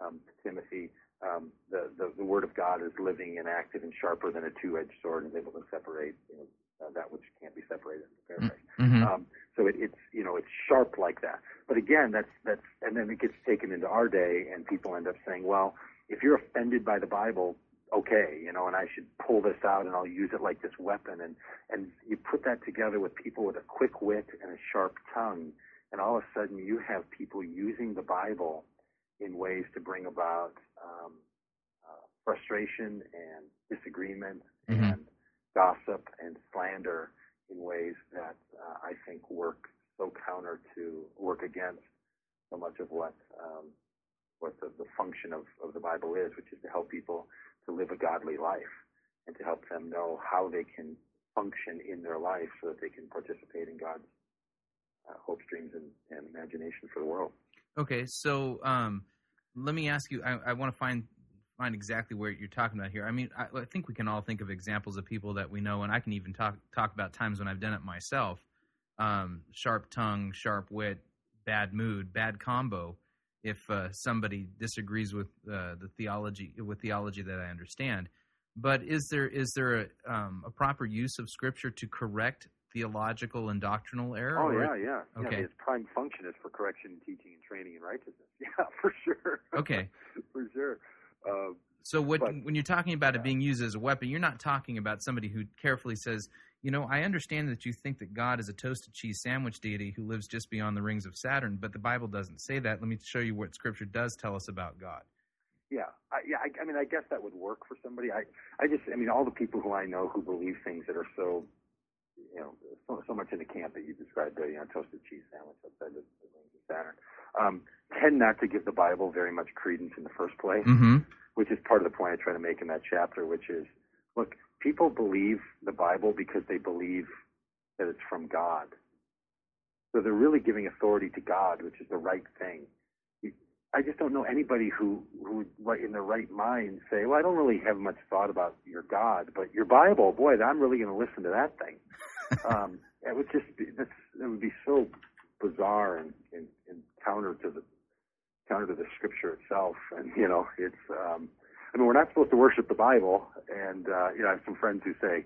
um, to Timothy, um, the, the the word of God is living and active and sharper than a two edged sword and is able to separate you know uh, that which can't be separated. Mm-hmm. Um, so it, it's you know it's sharp like that. But again, that's that's and then it gets taken into our day, and people end up saying, well, if you're offended by the Bible, okay, you know, and I should pull this out and I'll use it like this weapon, and and you put that together with people with a quick wit and a sharp tongue, and all of a sudden you have people using the Bible in ways to bring about um, uh, frustration and disagreement Mhm. and gossip and slander in ways that uh, I think work so counter to work against so much of what um, what the, the function of, of the Bible is, which is to help people to live a godly life and to help them know how they can function in their life so that they can participate in God's uh, hopes, dreams, and, and imagination for the world. Okay, so um, let me ask you. I, I want to find find exactly where you're talking about here. I mean, I, I think we can all think of examples of people that we know, and I can even talk talk about times when I've done it myself. Um, sharp tongue, sharp wit, bad mood, bad combo. If uh, somebody disagrees with uh, the theology with theology that I understand, but is there is there a, um, a proper use of Scripture to correct theological and doctrinal error? Oh yeah, yeah. yeah Okay. its prime function is for correction, teaching, and training in righteousness. Yeah, for sure. Okay. for sure. Uh, So what, But- when you're talking about it being used as a weapon, you're not talking about somebody who carefully says, you know, I understand that you think that God is a toasted cheese sandwich deity who lives just beyond the rings of Saturn, but the Bible doesn't say that. Let me show you what Scripture does tell us about God. Yeah, I, yeah. I, I mean, I guess that would work for somebody. I, I just, I mean, all the people who I know who believe things that are so, you know, so, so much in the camp that you described, the you know, toasted cheese sandwich outside the, the rings of Saturn, um, tend not to give the Bible very much credence in the first place, Mm-hmm. which is part of the point I try to make in that chapter, which is, look, people believe the Bible because they believe that it's from God. So they're really giving authority to God, which is the right thing. I just don't know anybody who who would, in their right mind, say, "Well, I don't really have much thought about your God, but your Bible, boy, I'm really going to listen to that thing." um, it would just be that's, it would be so bizarre and, and, and counter to the counter to the Scripture itself. And you know, it's um, I mean, we're not supposed to worship the Bible, and uh, you know, I have some friends who say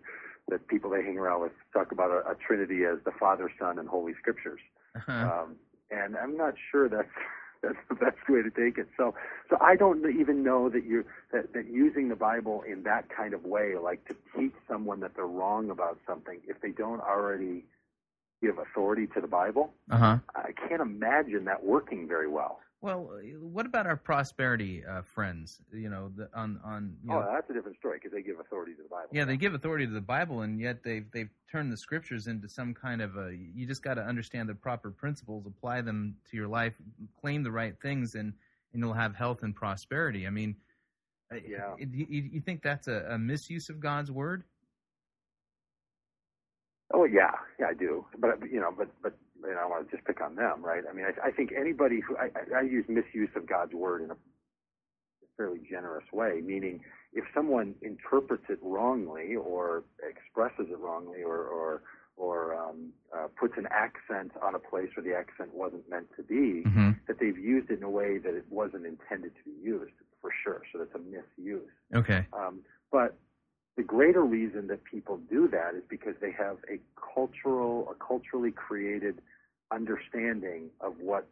that people they hang around with talk about a, a Trinity as the Father, Son, and Holy Scriptures. Uh-huh. Um, and I'm not sure that's that's the best way to take it. So, so I don't even know that you that, that using the Bible in that kind of way, like to teach someone that they're wrong about something, if they don't already give authority to the Bible, Uh-huh. I can't imagine that working very well. Well, what about our prosperity uh, friends? You know, the, on on you know, Oh, that's a different story because they give authority to the Bible. yeah, they give authority to the Bible, and yet they've they've turned the scriptures into some kind of a. You just got to understand the proper principles, apply them to your life, claim the right things, and and you'll have health and prosperity. I mean, Yeah. You, you you think that's a, a misuse of God's word? Oh yeah, yeah, I do. But you know, but but you know, I want to just pick on them, right? I mean, I, I think anybody who I, I use misuse of God's word in a fairly generous way, meaning if someone interprets it wrongly or expresses it wrongly or or or um, uh, puts an accent on a place where the accent wasn't meant to be, Mm-hmm. that they've used it in a way that it wasn't intended to be used, for sure. So that's a misuse. Okay. Um, but the greater reason that people do that is because they have a cultural, a culturally created understanding of what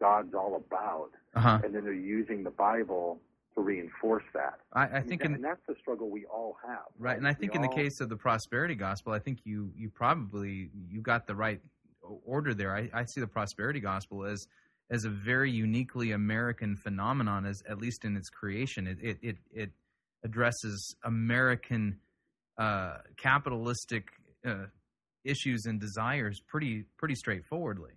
God's all about, Uh huh. and then they're using the Bible to reinforce that. I, I And think that- in and that's the struggle we all have. Right, and I We think in the case of the prosperity gospel, I think you you probably you got the right order there. I, I see the prosperity gospel as as a very uniquely American phenomenon, as at least in its creation. It it it, it addresses American uh, capitalistic uh, issues and desires pretty pretty straightforwardly.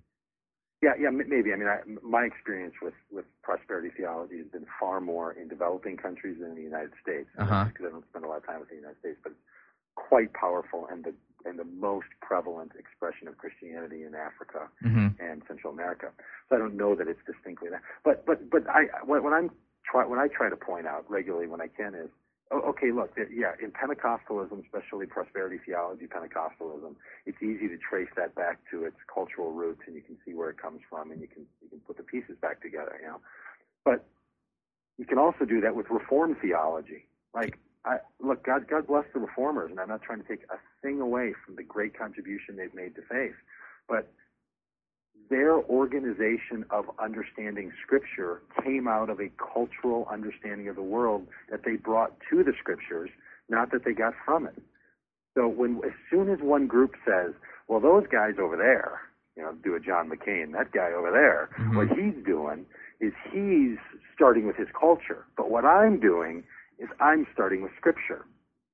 Yeah, yeah, maybe. I mean, I, my experience with, with prosperity theology has been far more in developing countries than in the United States. Uh-huh. Because I don't spend a lot of time with the United States, but it's quite powerful and the and the most prevalent expression of Christianity in Africa Mm-hmm. and Central America. So I don't know that it's distinctly that. But but but I what I'm try what I try to point out regularly when I can is oh, okay, look, yeah, in Pentecostalism, especially prosperity theology, Pentecostalism, it's easy to trace that back to its cultural roots, and you can see where it comes from, and you can you can put the pieces back together, you know. But you can also do that with Reformed theology. Like, I, look, God, God bless the Reformers, and I'm not trying to take a thing away from the great contribution they've made to faith, but their organization of understanding Scripture came out of a cultural understanding of the world that they brought to the Scriptures, not that they got from it. So when, as soon as one group says, "Well, those guys over there," you know, do a John McCain, that guy over there, Mhm. what he's doing is he's starting with his culture, but what I'm doing is I'm starting with Scripture.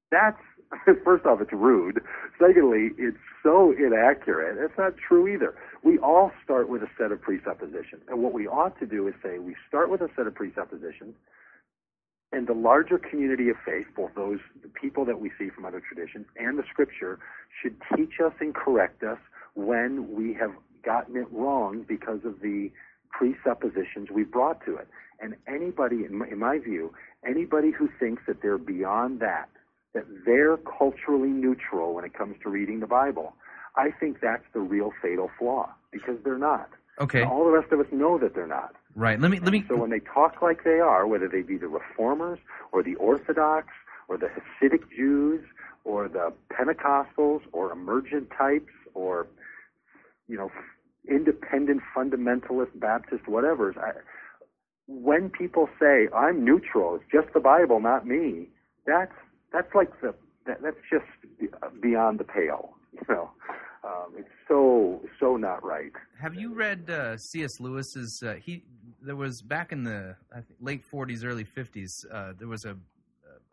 That's first off, it's rude. Secondly, it's so inaccurate. It's not true either. We all start with a set of presuppositions, and what we ought to do is say we start with a set of presuppositions, and the larger community of faith, both those the people that we see from other traditions and the Scripture, should teach us and correct us when we have gotten it wrong because of the presuppositions we brought to it. And anybody, in my, in my view, anybody who thinks that they're beyond that, that they're culturally neutral when it comes to reading the Bible, I think that's the real fatal flaw because they're not. Okay, And all the rest of us know that they're not. right. Let me let me. So when they talk like they are, whether they be the Reformers or the Orthodox or the Hasidic Jews or the Pentecostals or emergent types or you know independent fundamentalist Baptist whatever, I, when people say I'm neutral, it's just the Bible, not me. That's that's like the that, that's just beyond the pale. You know, um, it's so so not right. Have you read uh, C.S. Lewis's? Uh, he there was back in the think, late '40s, early '50s. Uh, there was a,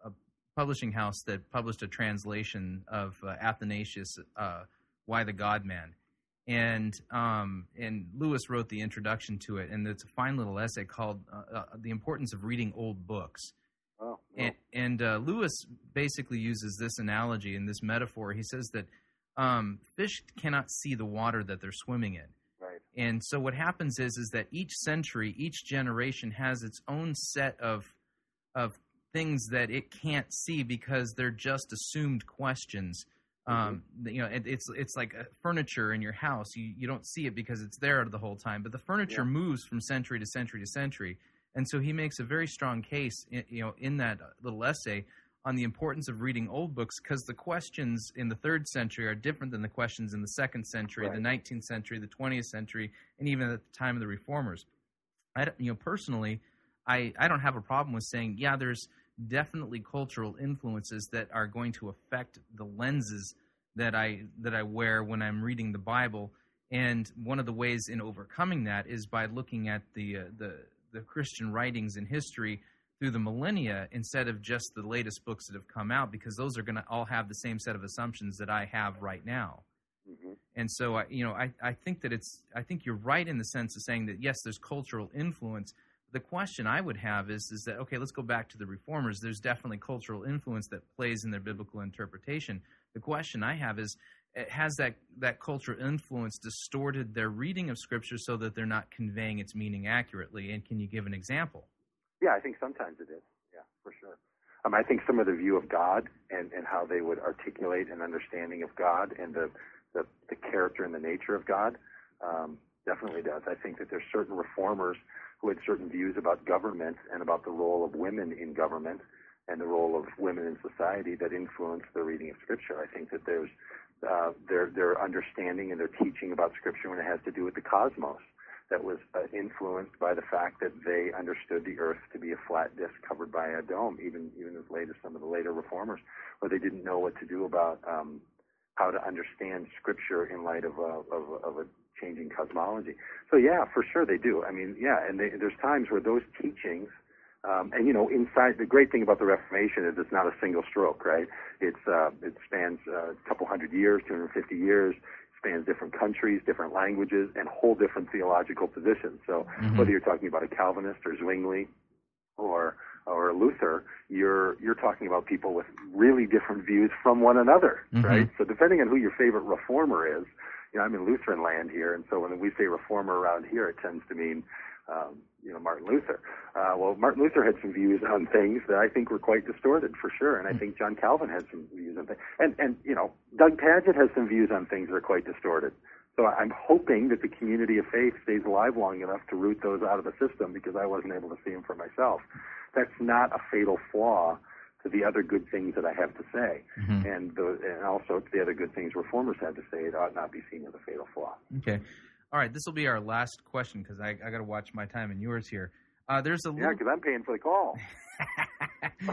a publishing house that published a translation of uh, Athanasius, uh, "Why the God Man," and um, and Lewis wrote the introduction to it, and it's a fine little essay called uh, "The Importance of Reading Old Books." Oh, And, and uh, Lewis basically uses this analogy and this metaphor. He says that um, fish cannot see the water that they're swimming in. Right. And so what happens is is that each century, each generation has its own set of of things that it can't see because they're just assumed questions. Um, you know, it, it's it's like furniture in your house. You you don't see it because it's there the whole time, but the furniture Yeah. moves from century to century to century. And so he makes a very strong case, i- you know, in that little essay on the importance of reading old books because the questions in the third century are different than the questions in the second century, the 19th century, the 20th century, and even at the time of the reformers. I don't, you know, personally, I, I don't have a problem with saying, yeah, there's definitely cultural influences that are going to affect the lenses that I that I wear when I'm reading the Bible. And one of the ways in overcoming that is by looking at the uh, the the Christian writings in history through the millennia instead of just the latest books that have come out, because those are going to all have the same set of assumptions that I have right now. hmm And so, I, you know, I, I think that it's, I think you're right in the sense of saying that yes, there's cultural influence. The question I would have is, is that okay? Let's go back to the reformers. There's definitely cultural influence that plays in their biblical interpretation. The question I have is, has that that cultural influence distorted their reading of Scripture so that they're not conveying its meaning accurately? And can you give an example? Yeah, I think sometimes it is. Yeah, for sure. Um, I think some of the view of God and, and how they would articulate an understanding of God and the, the, the character and the nature of God um, definitely does. I think that there's certain reformers who had certain views about government and about the role of women in government and the role of women in society that influenced their reading of Scripture. I think that there's uh, their their understanding and their teaching about Scripture when it has to do with the cosmos that was uh, influenced by the fact that they understood the earth to be a flat disk covered by a dome, even even as late as some of the later reformers, where they didn't know what to do about um, how to understand scripture in light of a, of, of a changing cosmology. So yeah, for sure they do. I mean, yeah, and they, there's times where those teachings, um, and you know, inside the great thing about the Reformation is it's not a single stroke, right? It's uh, it spans uh, a couple hundred years, 250 years, spans different countries, different languages, and whole different theological positions. So Mhm. whether you're talking about a Calvinist or Zwingli or or Luther, you're you're talking about people with really different views from one another, Mhm. right? So depending on who your favorite reformer is, you know, I'm in Lutheran land here, and so when we say reformer around here, it tends to mean um, you know Martin Luther. Uh, well, Martin Luther had some views on things that I think were quite distorted for sure, and I think John Calvin had some views on things, and and you know Doug Pagitt has some views on things that are quite distorted. So I'm hoping that the community of faith stays alive long enough to root those out of the system because I wasn't able to see them for myself. That's not a fatal flaw to the other good things that I have to say, Mhm. and the, and also to the other good things reformers had to say. It ought not be seen as a fatal flaw. Okay. All right. This will be our last question because I, I got to watch my time and yours here. Uh, there's a Yeah, little. because I'm paying for the call.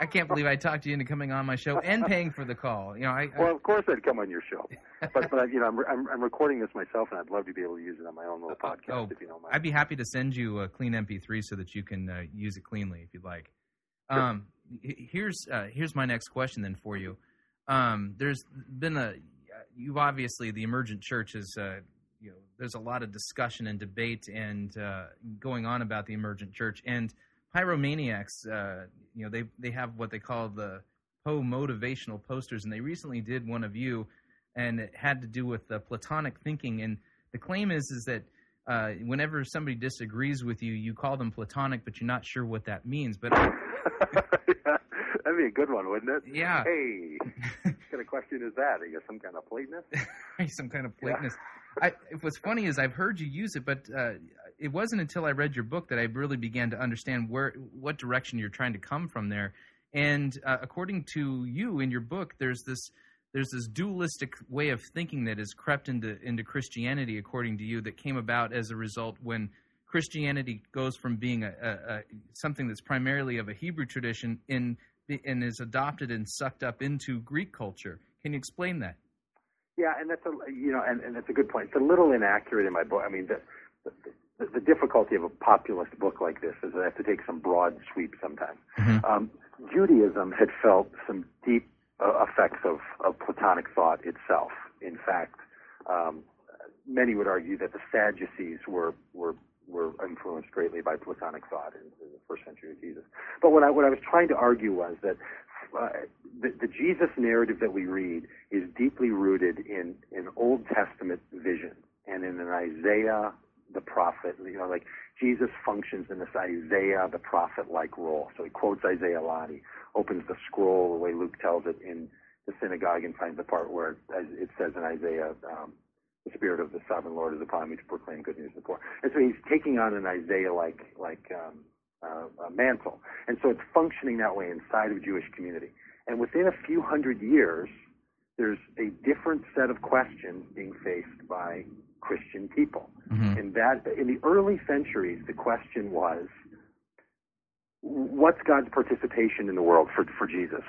I can't believe I talked you into coming on my show and paying for the call. You know, I, I Well, of course I'd come on your show, but but I, you know I'm, I'm I'm recording this myself, and I'd love to be able to use it on my own little podcast oh, if you don't mind. I'd be happy to send you a clean MP3 so that you can uh, use it cleanly if you'd like. Um, here's uh, here's my next question then for you. Um, there's been a you've obviously the emergent church is uh, you know there's a lot of discussion and debate and uh, going on about the emergent church and pyromaniacs. Uh, you know they they have what they call the Poe motivational posters and they recently did one of you and it had to do with uh, Platonic thinking and the claim is is that uh, whenever somebody disagrees with you, you call them platonic, but you're not sure what that means. But That'd be a good one, wouldn't it? Yeah. Hey, what kind of question is that? Are you some kind of Platonist? some kind of Yeah. I, what's funny is I've heard you use it, but uh, it wasn't until I read your book that I really began to understand where what direction you're trying to come from there. And uh, according to you in your book, there's this there's this dualistic way of thinking that has crept into into Christianity, according to you, that came about as a result when Christianity goes from being a, a, a something that's primarily of a Hebrew tradition in and is adopted and sucked up into Greek culture. Can you explain that? Yeah, and that's a you know, and, and that's a good point. It's a little inaccurate in my book. I mean, the, the the difficulty of a populist book like this is that I have to take some broad sweep sometimes. Um, Judaism had felt some deep uh, effects of, of Platonic thought itself. In fact, um, many would argue that the Sadducees were were were influenced greatly by Platonic thought in, in the first century of Jesus. But what I what I was trying to argue was that uh, the, the Jesus narrative that we read is deeply rooted in an Old Testament vision and in an Isaiah the prophet. You know, like Jesus functions in this Isaiah the prophet like role. So he quotes Isaiah a lot. He opens the scroll the way Luke tells it in the synagogue and finds the part where it says in Isaiah. Um, the spirit of the sovereign Lord is upon me to proclaim good news to the poor. And so he's taking on an Isaiah like like um, uh, mantle, and so it's functioning that way inside of Jewish community. And within a few hundred years, there's a different set of questions being faced by Christian people. Mm-hmm. In that, in the early centuries, the question was, what's God's participation in the world for for Jesus?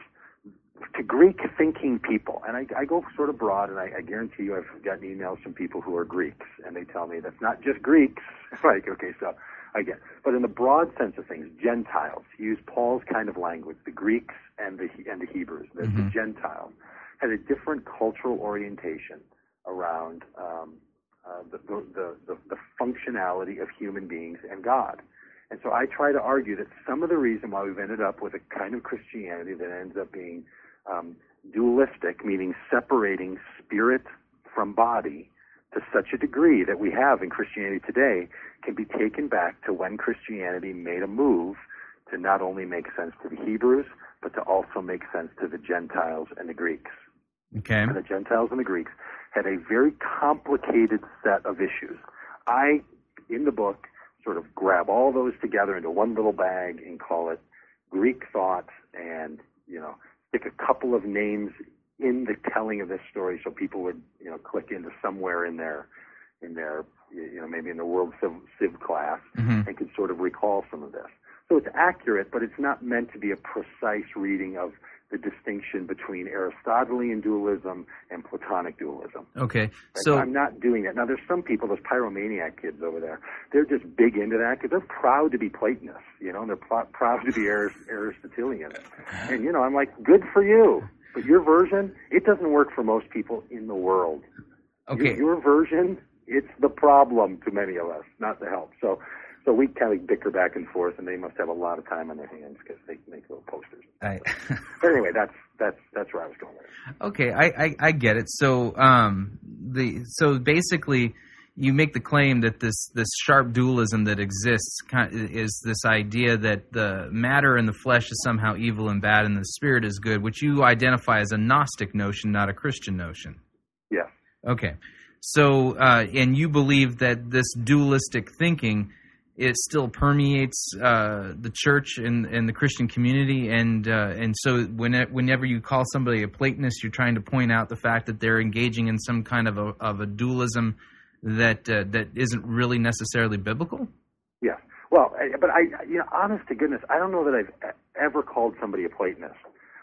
To Greek thinking people, and I, I go sort of broad, and I, I guarantee you I've gotten emails from people who are Greeks, and they tell me that's not just Greeks. like, okay, so I get, but in the broad sense of things, Gentiles use Paul's kind of language. The Greeks and the and the Hebrews, the, Mhm. the Gentiles, had a different cultural orientation around um, uh, the, the, the, the functionality of human beings and God. And so I try to argue that some of the reason why we've ended up with a kind of Christianity that ends up being um, dualistic, meaning separating spirit from body to such a degree that we have in Christianity today, can be taken back to when Christianity made a move to not only make sense to the Hebrews, but to also make sense to the Gentiles and the Greeks. Okay. And the Gentiles and the Greeks had a very complicated set of issues. I, in the book, sort of grab all those together into one little bag and call it Greek thought and, you know, stick a couple of names in the telling of this story so people would, you know, click into somewhere in their, in their, you know, maybe in the World Civ, Civ class Mhm. and could sort of recall some of this. So it's accurate, but it's not meant to be a precise reading of the distinction between Aristotelian dualism and Platonic dualism. Okay. Like, So I'm not doing that. Now, there's some people, those pyromaniac kids over there, they're just big into that because they're proud to be Platonists, you know, and they're pl- proud to be Arist- Aristotelian. And, you know, I'm like, good for you. But your version, it doesn't work for most people in the world. okay. Your, your version, it's the problem to many of us, not the help. So, so we kind of bicker back and forth, and they must have a lot of time on their hands because they make little posters. I, But anyway, that's that's that's where I was going okay. I, I I get it. So um the so basically you make the claim that this this sharp dualism that exists is this idea that the matter and the flesh is somehow evil and bad and the spirit is good, which you identify as a Gnostic notion, not a Christian notion. Yes. Okay. So, uh, and you believe that this dualistic thinking it still permeates uh, the church and, and the Christian community, and uh, and so whenever, whenever you call somebody a Platonist, you're trying to point out the fact that they're engaging in some kind of a of a dualism that uh, that isn't really necessarily biblical. Yes. Well, but I, you know, honest to goodness, I don't know that I've ever called somebody a Platonist.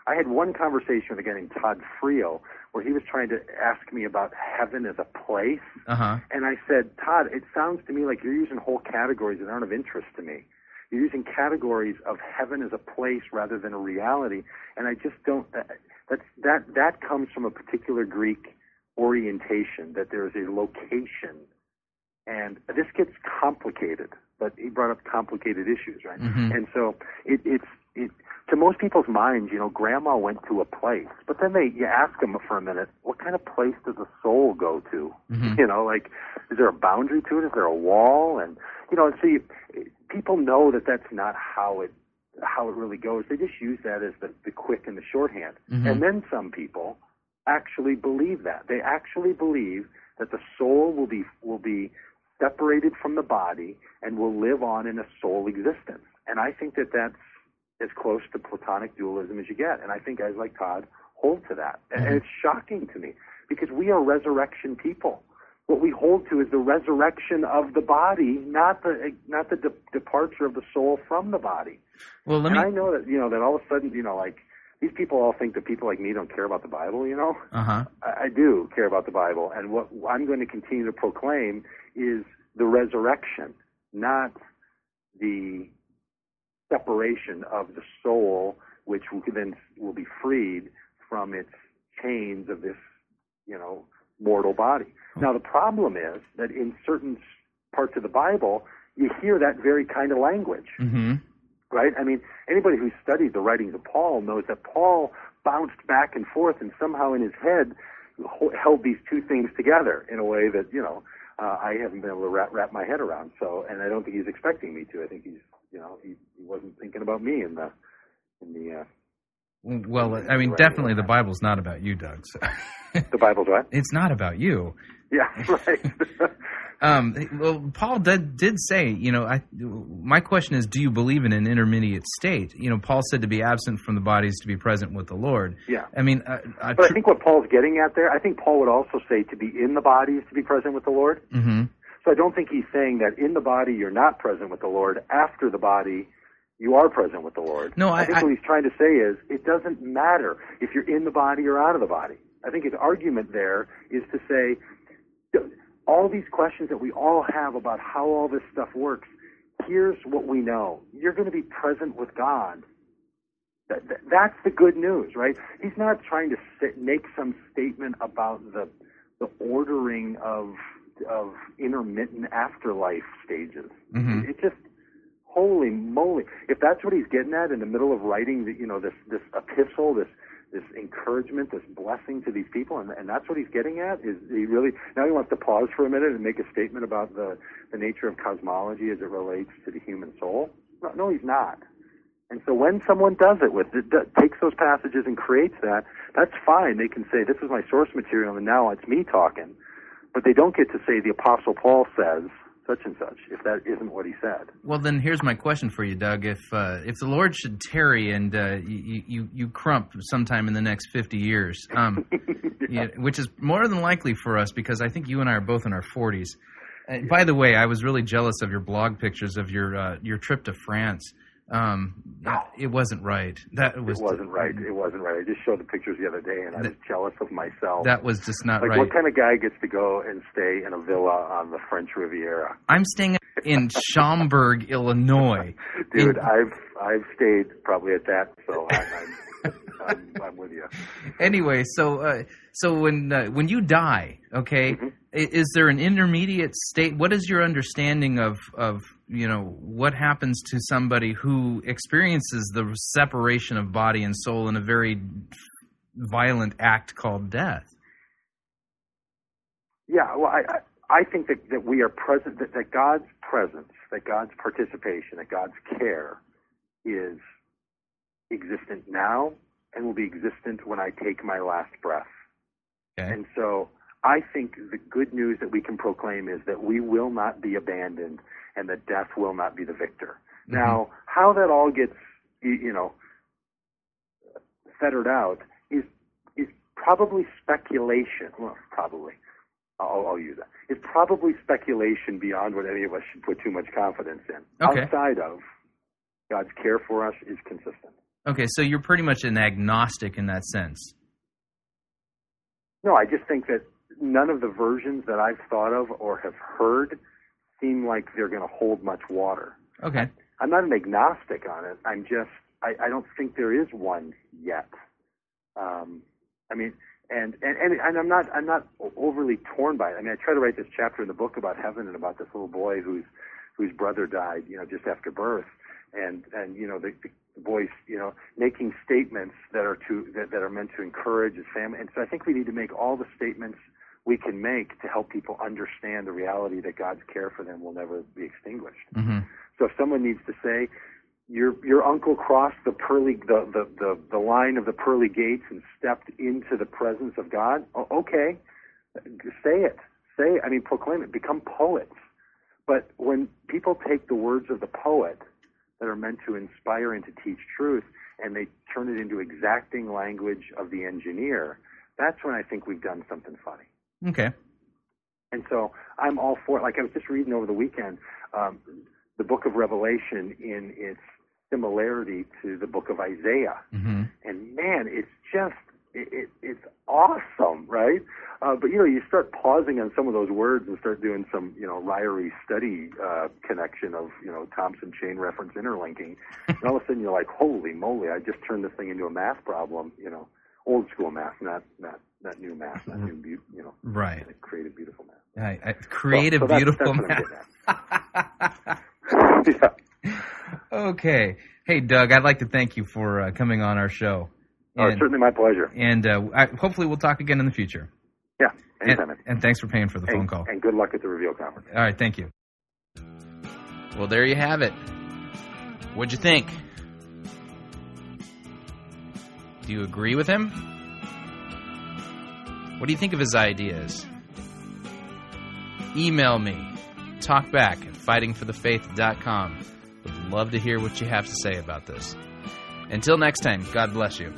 I had one conversation with a guy named Todd Friel where he was trying to ask me about heaven as a place. Uh huh. And I said, Todd, it sounds to me like you're using whole categories that aren't of interest to me. You're using categories of heaven as a place rather than a reality, and I just don't. uh, That's that that comes from a particular Greek orientation that there is a location, and this gets complicated. But he brought up complicated issues, right? Mhm. And so it, it's it to most people's minds, you know, grandma went to a place, but then they you ask them for a minute, what kind of place does a soul go to? Mhm. You know, like is there a boundary to it? Is there a wall? And you know, and see, people know that that's not how it how it really goes. They just use that as the, the quick and the shorthand. Mhm. And then some people actually believe that. They actually believe that the soul will be will be separated from the body and will live on in a soul existence. And I think that that's as close to Platonic dualism as you get. And I think guys like Todd hold to that. And Mhm. it's shocking to me because we are resurrection people. What we hold to is the resurrection of the body, not the not the de- departure of the soul from the body. Well, let and me. I know that you know that all of a sudden you know like these people all think that people like me don't care about the Bible. You know, Uh huh. I, I do care about the Bible, and what I'm going to continue to proclaim is the resurrection, not the separation of the soul, which will then will be freed from its chains of this, you know, mortal body. Now the problem is that in certain parts of the Bible, you hear that very kind of language. Mm-hmm. right? I mean, anybody who's studied the writings of Paul knows that Paul bounced back and forth and somehow in his head held these two things together in a way that, you know, uh, I haven't been able to wrap, wrap my head around. So, and I don't think he's expecting me to. I think he's, you know, he, he wasn't thinking about me in the, in the, uh, Well, I mean, definitely the Bible's not about you, Doug. So. the Bible's what? it's not about you. Yeah, right. Um, well, Paul did, did say, you know, I, my question is, do you believe in an intermediate state? You know, Paul said to be absent from the bodies to be present with the Lord. Yeah. I mean, uh, uh, but I think what Paul's getting at there, I think Paul would also say to be in the bodies to be present with the Lord. hmm So I don't think he's saying that in the body you're not present with the Lord. After the body, you are present with the Lord. No, I- think I- what he's trying to say is it doesn't matter if you're in the body or out of the body. I think his argument there is to say all these questions that we all have about how all this stuff works. Here's what we know: you're going to be present with God. That, that, that's the good news, right? He's not trying to sit, make some statement about the the ordering of of intermittent afterlife stages. Mhm. It just holy moly! If that's what he's getting at in the middle of writing, the, you know, this this epistle, this this encouragement, this blessing to these people, and, and that's what he's getting at. Is he really now he wants to pause for a minute and make a statement about the the nature of cosmology as it relates to the human soul? No, no he's not. And so when someone does it with it, takes those passages and creates that, that's fine. They can say this is my source material, and now it's me talking. But they don't get to say the Apostle Paul says such and such if that isn't what he said. Well, then here's my question for you, Doug. If uh, if the Lord should tarry and uh, you, you you crump sometime in the next fifty years, um, yeah, which is more than likely for us because I think you and I are both in our forties. Uh, by the way, I was really jealous of your blog pictures of your uh, your trip to France. Um, it wasn't right. That was it wasn't right. It wasn't right. I just showed the pictures the other day, and I was jealous of myself. That was just not like, right. what kind of guy gets to go and stay in a villa on the French Riviera? I'm staying in Schaumburg, Illinois. Dude, In- I've I've stayed probably at that, so I, I'm, I'm I'm with you. anyway, so uh, so when uh, when you die, okay, Mhm. is there an intermediate state? What is your understanding of of you know what happens to somebody who experiences the separation of body and soul in a very violent act called death? Yeah, well, I I, think that, that we are present, that, that God's presence, that God's participation, that God's care is existent now and will be existent when I take my last breath. Okay. And so I think the good news that we can proclaim is that we will not be abandoned and that death will not be the victor. Mhm. Now, how that all gets, you know, fettered out is is probably speculation. Well, probably. I'll, I'll use that. It's probably speculation beyond what any of us should put too much confidence in. Okay. Outside of God's care for us is consistent. Okay, so you're pretty much an agnostic in that sense. No, I just think that none of the versions that I've thought of or have heard seem like they're going to hold much water. Okay. I'm not an agnostic on it. I'm just I, I don't think there is one yet. Um, I mean, and, and and and I'm not I'm not overly torn by it. I mean, I try to write this chapter in the book about heaven and about this little boy whose whose brother died, you know, just after birth, and and you know the, the boy's you know making statements that are to that, that are meant to encourage his family. And so I think we need to make all the statements we can make to help people understand the reality that God's care for them will never be extinguished. hmm So if someone needs to say, your your uncle crossed the pearly the, the, the, the line of the pearly gates and stepped into the presence of God, okay, say it. Say it. I mean, proclaim it. Become poets. But when people take the words of the poet that are meant to inspire and to teach truth, and they turn it into exacting language of the engineer, that's when I think we've done something funny. Okay. And so I'm all for it. Like I was just reading over the weekend, um, the book of Revelation in its similarity to the book of Isaiah. hmm And man, it's just, it, it, it's awesome, right? Uh, but you know, you start pausing on some of those words and start doing some, you know, Ryrie study uh, connection of, you know, Thompson chain reference interlinking. and all of a sudden you're like, holy moly, I just turned this thing into a math problem, you know, old school math, not, not, not new math, that new, beau- you know, Right. create a beautiful math. I, create creative, So- so beautiful that's what I'm man. getting at. yeah. Okay. Okay. Hey, Doug, I'd like to thank you for uh, coming on our show. Oh, it's certainly my pleasure. and uh, I, hopefully we'll talk again in the future. Yeah, And, and thanks for paying for the and, phone call. and good luck at the reveal conference. All right, thank you. Well, there you have it. What'd you think? Do you agree with him? What do you think of his ideas? Email me, talkback at fightingforthefaith.com. Would love to hear what you have to say about this. Until next time, God bless you.